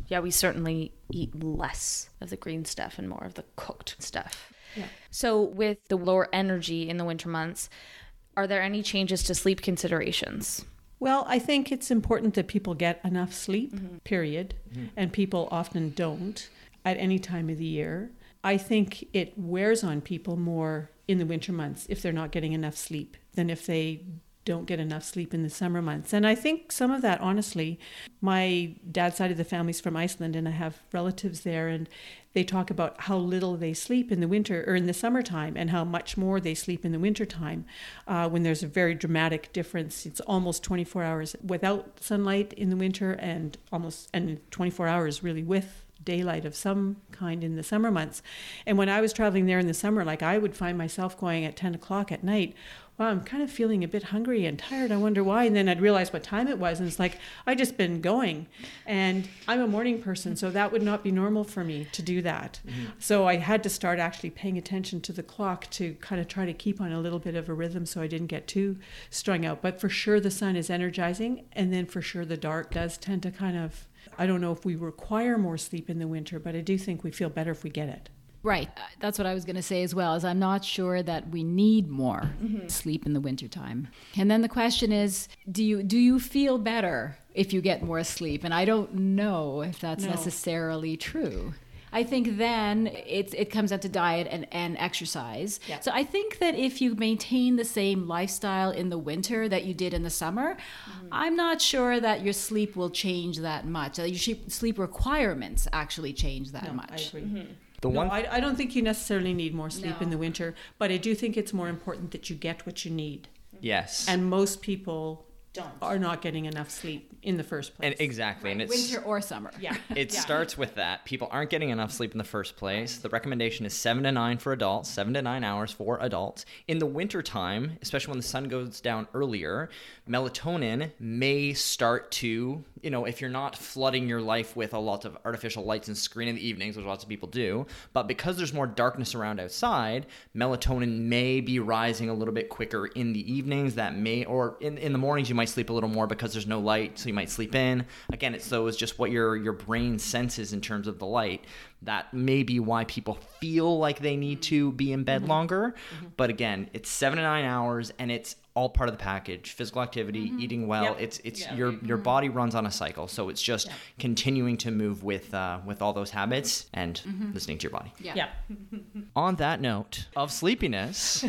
Speaker 1: Yeah, we certainly eat less of the green stuff and more of the cooked stuff.
Speaker 4: Yeah.
Speaker 1: So, with the lower energy in the winter months, are there any changes to sleep considerations?
Speaker 4: Well, I think it's important that people get enough sleep, mm-hmm. period. And people often don't at any time of the year. I think it wears on people more in the winter months if they're not getting enough sleep than if they don't get enough sleep in the summer months. And I think some of that, honestly, my dad's side of the family's from Iceland, and I have relatives there, and they talk about how little they sleep in the winter or in the summertime and how much more they sleep in the wintertime uh, when there's a very dramatic difference. It's almost 24 hours without sunlight in the winter and almost and 24 hours really with daylight of some kind in the summer months. And when I was traveling there in the summer, like I would find myself going at 10 o'clock at night, wow, I'm kind of feeling a bit hungry and tired. I wonder why. And then I'd realize what time it was. And it's like, I just been going. And I'm a morning person, so that would not be normal for me to do that. Mm-hmm. So I had to start actually paying attention to the clock to kind of try to keep on a little bit of a rhythm so I didn't get too strung out. But for sure, the sun is energizing. And then for sure, the dark does tend to kind of, I don't know if we require more sleep in the winter, but I do think we feel better if we get it.
Speaker 3: Right. Uh, That's what I was going to say as well. Is I'm not sure that we need more sleep in the wintertime. And then the question is, do you do you feel better if you get more sleep? And I don't know if that's
Speaker 4: No.
Speaker 3: necessarily true. I think then it's it comes down to diet and, and exercise.
Speaker 4: Yeah.
Speaker 3: So I think that if you maintain the same lifestyle in the winter that you did in the summer, I'm not sure that your sleep will change that much. Uh, Your sleep- sleep requirements actually change that
Speaker 4: No,
Speaker 3: much.
Speaker 4: I agree.
Speaker 2: The
Speaker 4: no,
Speaker 2: one
Speaker 4: I, I don't think you necessarily need more sleep in the winter, but I do think it's more important that you get what you need.
Speaker 2: yes,
Speaker 4: And most people are not getting enough sleep in the first place.
Speaker 2: and exactly, and it's
Speaker 3: Winter or summer.
Speaker 4: yeah.
Speaker 2: It
Speaker 4: Yeah.
Speaker 2: starts with that. People aren't getting enough sleep in the first place. The recommendation is seven to nine for adults, seven to nine hours for adults. In the wintertime, especially when the sun goes down earlier, melatonin may start to, you know, if you're not flooding your life with a lot of artificial lights and screen in the evenings, which lots of people do, but because there's more darkness around outside, melatonin may be rising a little bit quicker in the evenings. That may, or in, in the mornings, you might sleep a little more because there's no light, so you might sleep in. Again, it's those just what your your brain senses in terms of the light. That may be why people feel like they need to be in bed mm-hmm. longer. Mm-hmm. But again, it's seven to nine hours, and it's all part of the package. Physical activity, eating well.
Speaker 4: Yep.
Speaker 2: It's it's
Speaker 4: Yeah.
Speaker 2: your your body runs on a cycle, so it's just continuing to move with uh, with all those habits and listening to your body.
Speaker 3: Yeah.
Speaker 4: Yeah.
Speaker 2: On that note of sleepiness,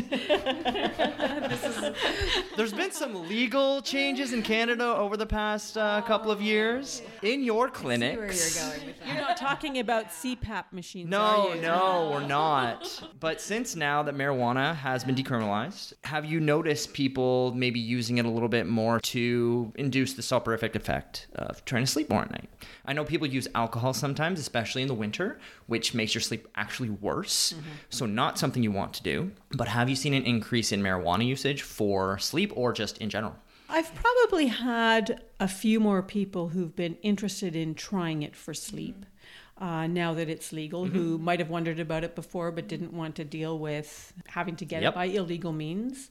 Speaker 2: there's been some legal changes in Canada over the past uh, couple of years. In your clinics,
Speaker 3: Where you're going with.
Speaker 4: You're not talking about CPAP machines,
Speaker 2: no,
Speaker 4: are you?
Speaker 2: no, we're not. But since now that marijuana has been decriminalized, have you noticed people maybe using it a little bit more to induce the soporific effect of trying to sleep more at night? I know people use alcohol sometimes, especially in the winter, which makes your sleep actually worse. So, not something you want to do. But have you seen an increase in marijuana usage for sleep or just in general?
Speaker 4: I've probably had a few more people who've been interested in trying it for sleep uh, now that it's legal, who might have wondered about it before but didn't want to deal with having to get
Speaker 2: Yep.
Speaker 4: it by illegal means.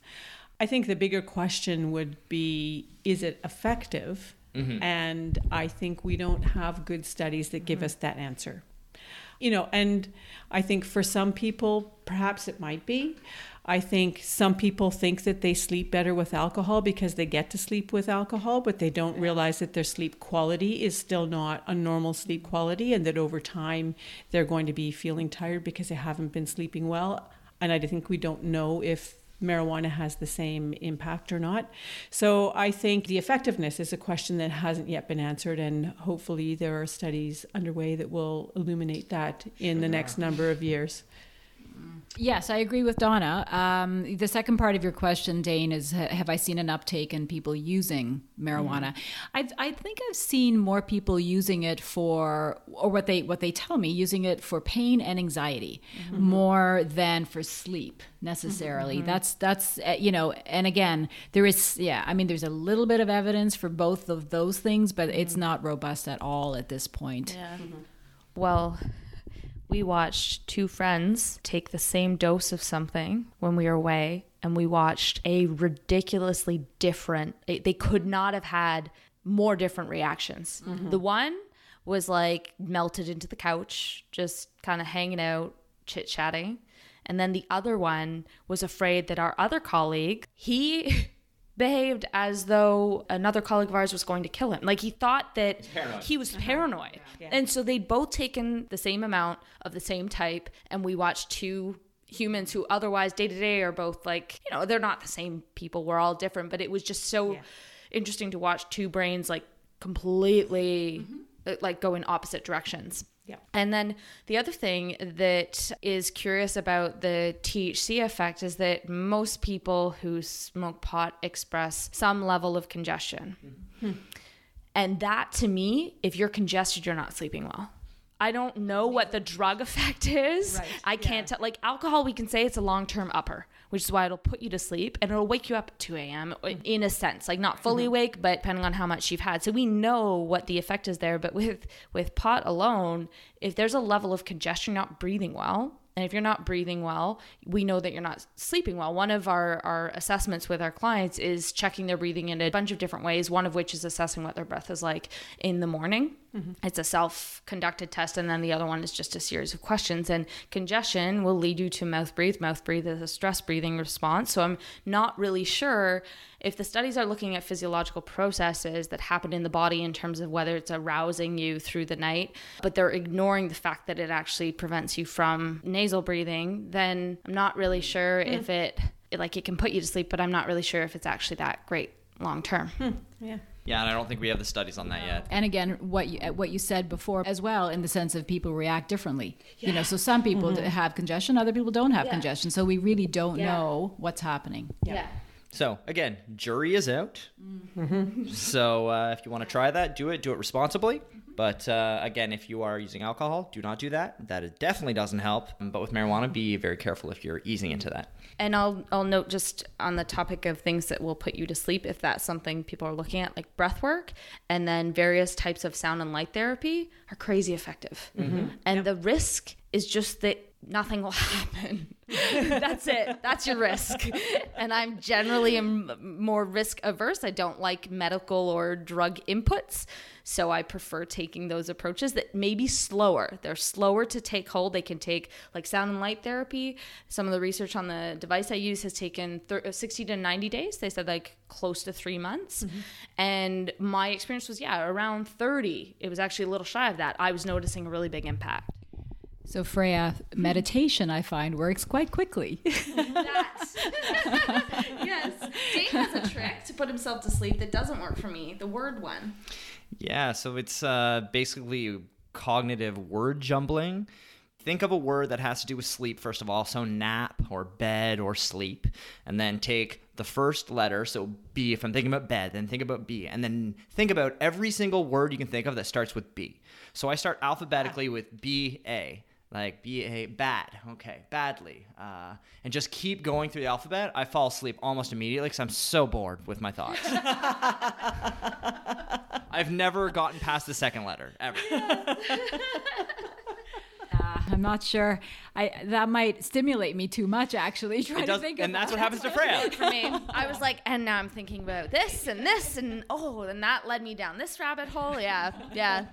Speaker 4: I think the bigger question would be is it effective? Mm-hmm. And I think we don't have good studies that give mm-hmm. us that answer. You know, and I think for some people, perhaps it might be. I think some people think that they sleep better with alcohol because they get to sleep with alcohol, but they don't realize that their sleep quality is still not a normal sleep quality and that over time they're going to be feeling tired because they haven't been sleeping well. And I think we don't know if marijuana has the same impact or not. So I think the effectiveness is a question that hasn't yet been answered, and hopefully there are studies underway that will illuminate that in the next number of years.
Speaker 3: Yes, I agree with Donna. Um, the second part of your question, Dane, is ha- have I seen an uptake in people using marijuana? Mm-hmm. I, I think I've seen more people using it for, or what they what they tell me, using it for pain and anxiety mm-hmm. more than for sleep necessarily. Mm-hmm. That's that's uh, you know, and again, there is yeah, I mean, there's a little bit of evidence for both of those things, but it's not robust at all at this point.
Speaker 1: Yeah. Well, we watched two friends take the same dose of something when we were away, and we watched a ridiculously different, they could not have had more different reactions. Mm-hmm. The one was like melted into the couch, just kind of hanging out, chit chatting. And then the other one was afraid that our other colleague, he behaved as though another colleague of ours was going to kill him. Like he thought that he was paranoid. And so they'd both taken the same amount of the same type, and we watched two humans who otherwise day to day are both like, you know, they're not the same people. We're all different, but it was just so interesting to watch two brains like completely uh, like go in opposite directions.
Speaker 4: Yeah.
Speaker 1: And then the other thing that is curious about the THC effect is that most people who smoke pot express some level of congestion. Mm-hmm. Hmm. And that to me, if you're congested, you're not sleeping well. I don't know what the drug effect is.
Speaker 4: Right,
Speaker 1: I can't tell. Like alcohol, we can say it's a long term upper, which is why it'll put you to sleep and it'll wake you up at 2 a.m. Uh, mm. in a sense, like not fully mm-hmm. awake, but depending on how much you've had. So we know what the effect is there. But with with pot alone, if there's a level of congestion, not breathing well. And if you're not breathing well, we know that you're not sleeping well. One of our, our assessments with our clients is checking their breathing in a bunch of different ways, one of which is assessing what their breath is like in the morning. Mm-hmm. It's a self conducted test, and then the other one is just a series of questions. And congestion will lead you to mouth breathe. Mouth breathe is a stress breathing response. So I'm not really sure if the studies are looking at physiological processes that happen in the body in terms of whether it's arousing you through the night, but they're ignoring the fact that it actually prevents you from nasal breathing, then I'm not really sure if it like it can put you to sleep, but I'm not really sure if it's actually that great long term.
Speaker 4: Yeah.
Speaker 2: Yeah, and I don't think we have the studies on that yet.
Speaker 3: And again, what you what you said before as well, in the sense of people react differently. Yeah. You know, so some people
Speaker 1: Mm-hmm.
Speaker 3: have congestion, other people don't have congestion. So we really don't know what's happening.
Speaker 1: Yeah.
Speaker 2: So again, jury is out. So uh, if you want to try that, do it. Do it responsibly. But uh, again, if you are using alcohol, do not do that. That definitely doesn't help. But with marijuana, be very careful if you're easing into that.
Speaker 1: And I'll I'll note just on the topic of things that will put you to sleep if that's something people are looking at like breath work and then various types of sound and light therapy are crazy effective. And the risk is just that nothing will happen. that's it. That's your risk. and I'm generally more risk averse. I don't like medical or drug inputs. So I prefer taking those approaches that may be slower. They're slower to take hold. They can take like sound and light therapy. Some of the research on the device I use has taken thir- uh, 60 to 90 days. They said like close to three months. Mm-hmm. And my experience was, yeah, around 30. It was actually a little shy of that. I was noticing a really big impact.
Speaker 3: So Freya, meditation I find works quite quickly.
Speaker 1: That. yes. Dane has a trick to put himself to sleep that doesn't work for me. The word one.
Speaker 2: Yeah, so it's uh, basically cognitive word jumbling. Think of a word that has to do with sleep, first of all, so nap or bed or sleep, and then take the first letter, so B, if I'm thinking about bed, then think about B, and then think about every single word you can think of that starts with B. So I start alphabetically with B, A, like B, A, bad, okay, badly, uh, and just keep going through the alphabet. I fall asleep almost immediately because I'm so bored with my thoughts. I've never gotten past the second letter ever.
Speaker 3: Uh, I'm not sure. I that might stimulate me too much. Actually, trying
Speaker 2: It does,
Speaker 3: to think.
Speaker 2: and
Speaker 3: about
Speaker 2: that's what
Speaker 3: it.
Speaker 2: happens to Freya.
Speaker 1: for me. I was like, and now I'm thinking about this and this and oh, and that led me down this rabbit hole. Yeah, yeah.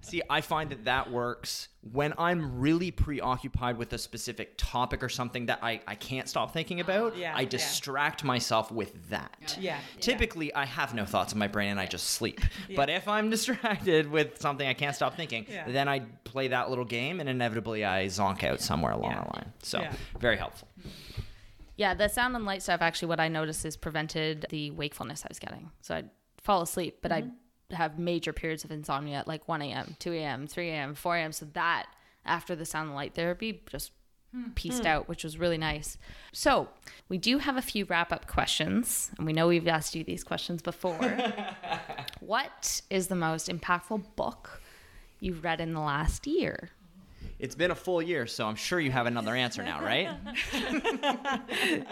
Speaker 2: See, I find that that works when I'm really preoccupied with a specific topic or something that I, I can't stop thinking about.
Speaker 4: Yeah,
Speaker 2: I
Speaker 4: yeah.
Speaker 2: distract myself with that.
Speaker 4: Yeah.
Speaker 2: Typically, I have no thoughts in my brain and I just sleep. But if I'm distracted with something I can't stop thinking,
Speaker 4: Yeah.
Speaker 2: then I play that little game and inevitably I zonk out somewhere along
Speaker 4: Yeah.
Speaker 2: the line. So,
Speaker 4: Yeah.
Speaker 2: very helpful.
Speaker 1: Yeah, the sound and light stuff actually what I noticed is prevented the wakefulness I was getting. So I'd fall asleep, but I'd mm-hmm. Have major periods of insomnia at like 1 a.m., 2 a.m., 3 a.m., 4 a.m. So that after the sound and light therapy just hmm. pieced hmm. out, which was really nice. So we do have a few wrap up questions, and we know we've asked you these questions before. what is the most impactful book you've read in the last year?
Speaker 2: It's been a full year, so I'm sure you have another answer now, right?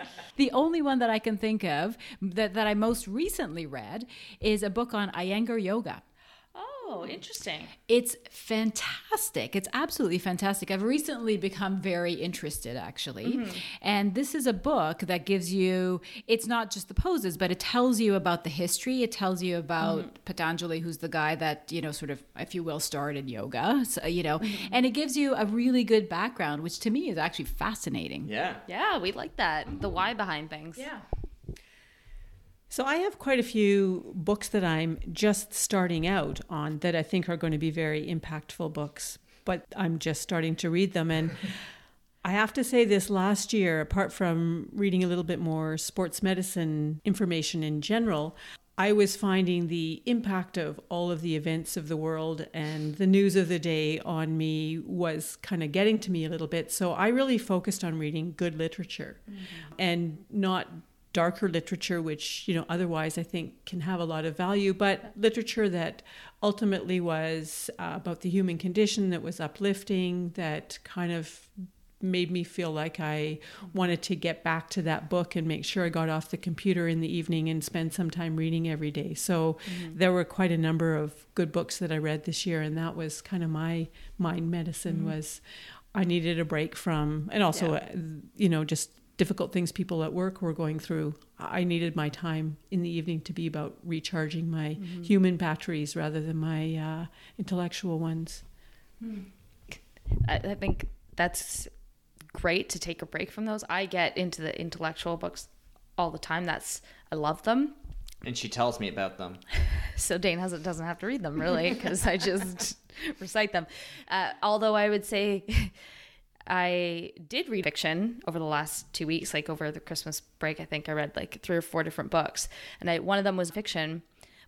Speaker 3: The only one that I can think of that, that I most recently read is a book on Iyengar yoga.
Speaker 1: Oh, interesting.
Speaker 3: It's fantastic. It's absolutely fantastic. I've recently become very interested, actually. Mm-hmm. And this is a book that gives you, it's not just the poses, but it tells you about the history. It tells you about mm-hmm. Patanjali, who's the guy that, you know, sort of, if you will, started yoga, so, you know, mm-hmm. and it gives you a really good background, which to me is actually fascinating.
Speaker 2: Yeah.
Speaker 1: Yeah, we like that. The why behind things.
Speaker 3: Yeah.
Speaker 4: So I have quite a few books that I'm just starting out on that I think are going to be very impactful books, but I'm just starting to read them and I have to say this last year apart from reading a little bit more sports medicine information in general, I was finding the impact of all of the events of the world and the news of the day on me was kind of getting to me a little bit. So I really focused on reading good literature mm-hmm. and not darker literature, which, you know, otherwise I think can have a lot of value, but literature that ultimately was uh, about the human condition, that was uplifting, that kind of made me feel like I wanted to get back to that book and make sure I got off the computer in the evening and spend some time reading every day. So there were quite a number of good books that I read this year and that was kind of my mind medicine was I needed a break from and also uh, you know just difficult things people at work were going through. I needed my time in the evening to be about recharging my human batteries rather than my uh, intellectual ones.
Speaker 1: I, I think that's great to take a break from those. I get into the intellectual books all the time. That's I love them.
Speaker 2: And she tells me about them.
Speaker 1: So Dane hasn't doesn't have to read them really because I just recite them. Uh, although I would say I did read fiction over the last two weeks, like over the Christmas break. I think I read like three or four different books, and I, one of them was fiction.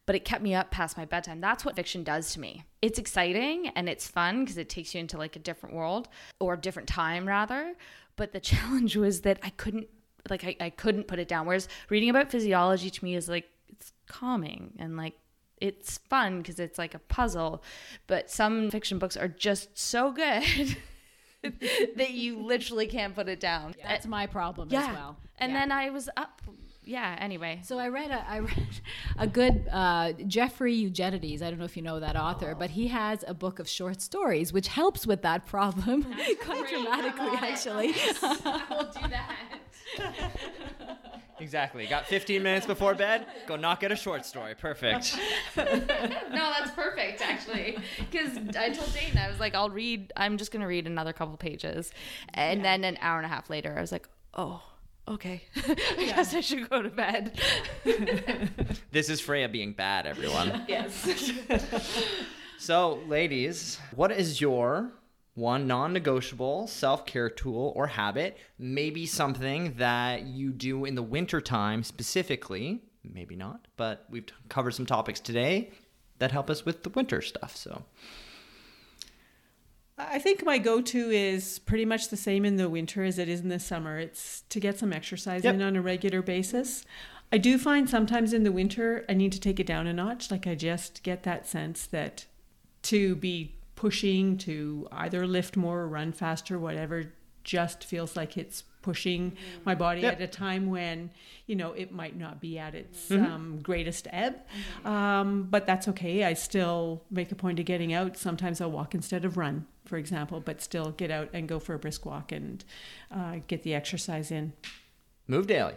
Speaker 1: But it kept me up past my bedtime. That's what fiction does to me. It's exciting and it's fun because it takes you into like a different world or different time rather. But the challenge was that I couldn't like I, I couldn't put it down. Whereas reading about physiology to me is like it's calming and like it's fun because it's like a puzzle. But some fiction books are just so good that you literally can't put it down.
Speaker 3: That's my problem
Speaker 1: yeah.
Speaker 3: as well.
Speaker 1: And
Speaker 3: Yeah.
Speaker 1: then I was up. Yeah. Anyway.
Speaker 3: So I read a I read a good uh, Jeffrey Eugenides. I don't know if you know that author, but he has a book of short stories, which helps with that problem quite dramatically, actually.
Speaker 1: I will do that.
Speaker 2: Exactly. Got 15 minutes before bed? Go knock out a short story. Perfect.
Speaker 1: No, that's perfect actually. Because I told Dane I was like, I'll read. I'm just gonna read another couple pages, and then an hour and a half later, I was like, oh. Okay, I guess I should go to bed.
Speaker 2: This is Freya being bad, everyone.
Speaker 1: yes.
Speaker 2: So, ladies, what is your one non negotiable self care tool or habit? Maybe something that you do in the wintertime specifically. Maybe not, but we've covered some topics today that help us with the winter stuff. So,
Speaker 4: I think my go-to is pretty much the same in the winter as it is in the summer. It's to get some exercise
Speaker 2: Yep.
Speaker 4: in on a regular basis. I do find sometimes in the winter I need to take it down a notch. Like I just get that sense that to be pushing to either lift more or run faster, whatever, just feels like it's pushing my body
Speaker 2: Yep.
Speaker 4: at a time when you know it might not be at its
Speaker 2: Mm-hmm.
Speaker 4: um, greatest ebb um, but that's okay i still make a point of getting out sometimes i'll walk instead of run for example but still get out and go for a brisk walk and uh, get the exercise in
Speaker 2: Move daily.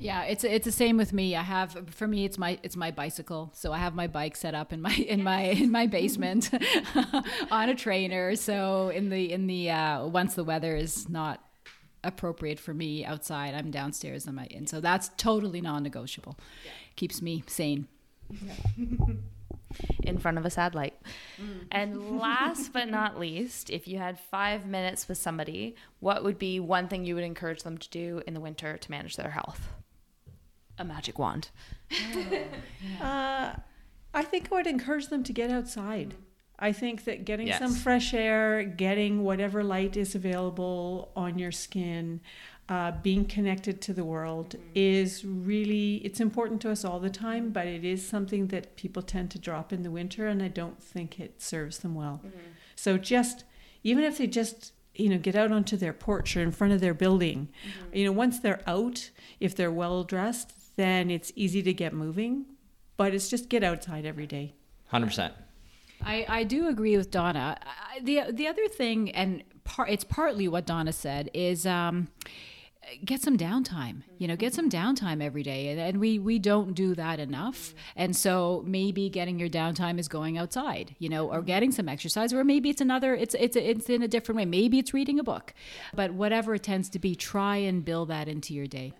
Speaker 3: Yeah, it's it's the same with me. I have for me it's my it's my bicycle. So I have my bike set up in my in my in my basement on a trainer. So in the in the uh, once the weather is not appropriate for me outside, I'm downstairs on my and so that's totally non-negotiable. Keeps me sane.
Speaker 1: in front of a sad light. And last but not least, if you had five minutes with somebody, what would be one thing you would encourage them to do in the winter to manage their health? A magic wand.
Speaker 4: Uh, I think I would encourage them to get outside. I think that getting
Speaker 2: Yes.
Speaker 4: some fresh air, getting whatever light is available on your skin, uh, being connected to the world is really it's important to us all the time, but it is something that people tend to drop in the winter, and I don't think it serves them well. So just even if they just you know get out onto their porch or in front of their building, you know once they're out, if they're well dressed, then it's easy to get moving. But it's just get outside every day.
Speaker 2: 100%.
Speaker 3: I, I do agree with Donna. I, the the other thing, and part it's partly what Donna said, is um, get some downtime. You know, get some downtime every day, and, and we we don't do that enough. And so maybe getting your downtime is going outside. You know, or getting some exercise, or maybe it's another. It's it's it's in a different way. Maybe it's reading a book, but whatever it tends to be, try and build that into your day.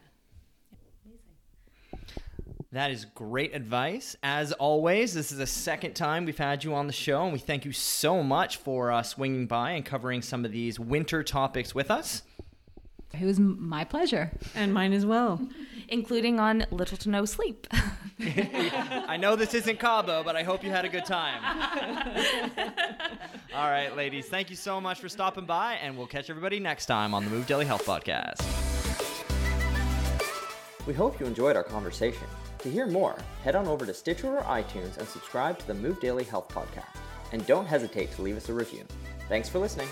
Speaker 2: That is great advice. As always, this is the second time we've had you on the show, and we thank you so much for uh, swinging by and covering some of these winter topics with us.
Speaker 3: It was my pleasure.
Speaker 4: And mine as well.
Speaker 1: Including on little to no sleep.
Speaker 2: I know this isn't Cabo, but I hope you had a good time. All right, ladies, thank you so much for stopping by, and we'll catch everybody next time on the Move Daily Health Podcast. We hope you enjoyed our conversation. To hear more, head on over to Stitcher or iTunes and subscribe to the Move Daily Health Podcast. And don't hesitate to leave us a review. Thanks for listening.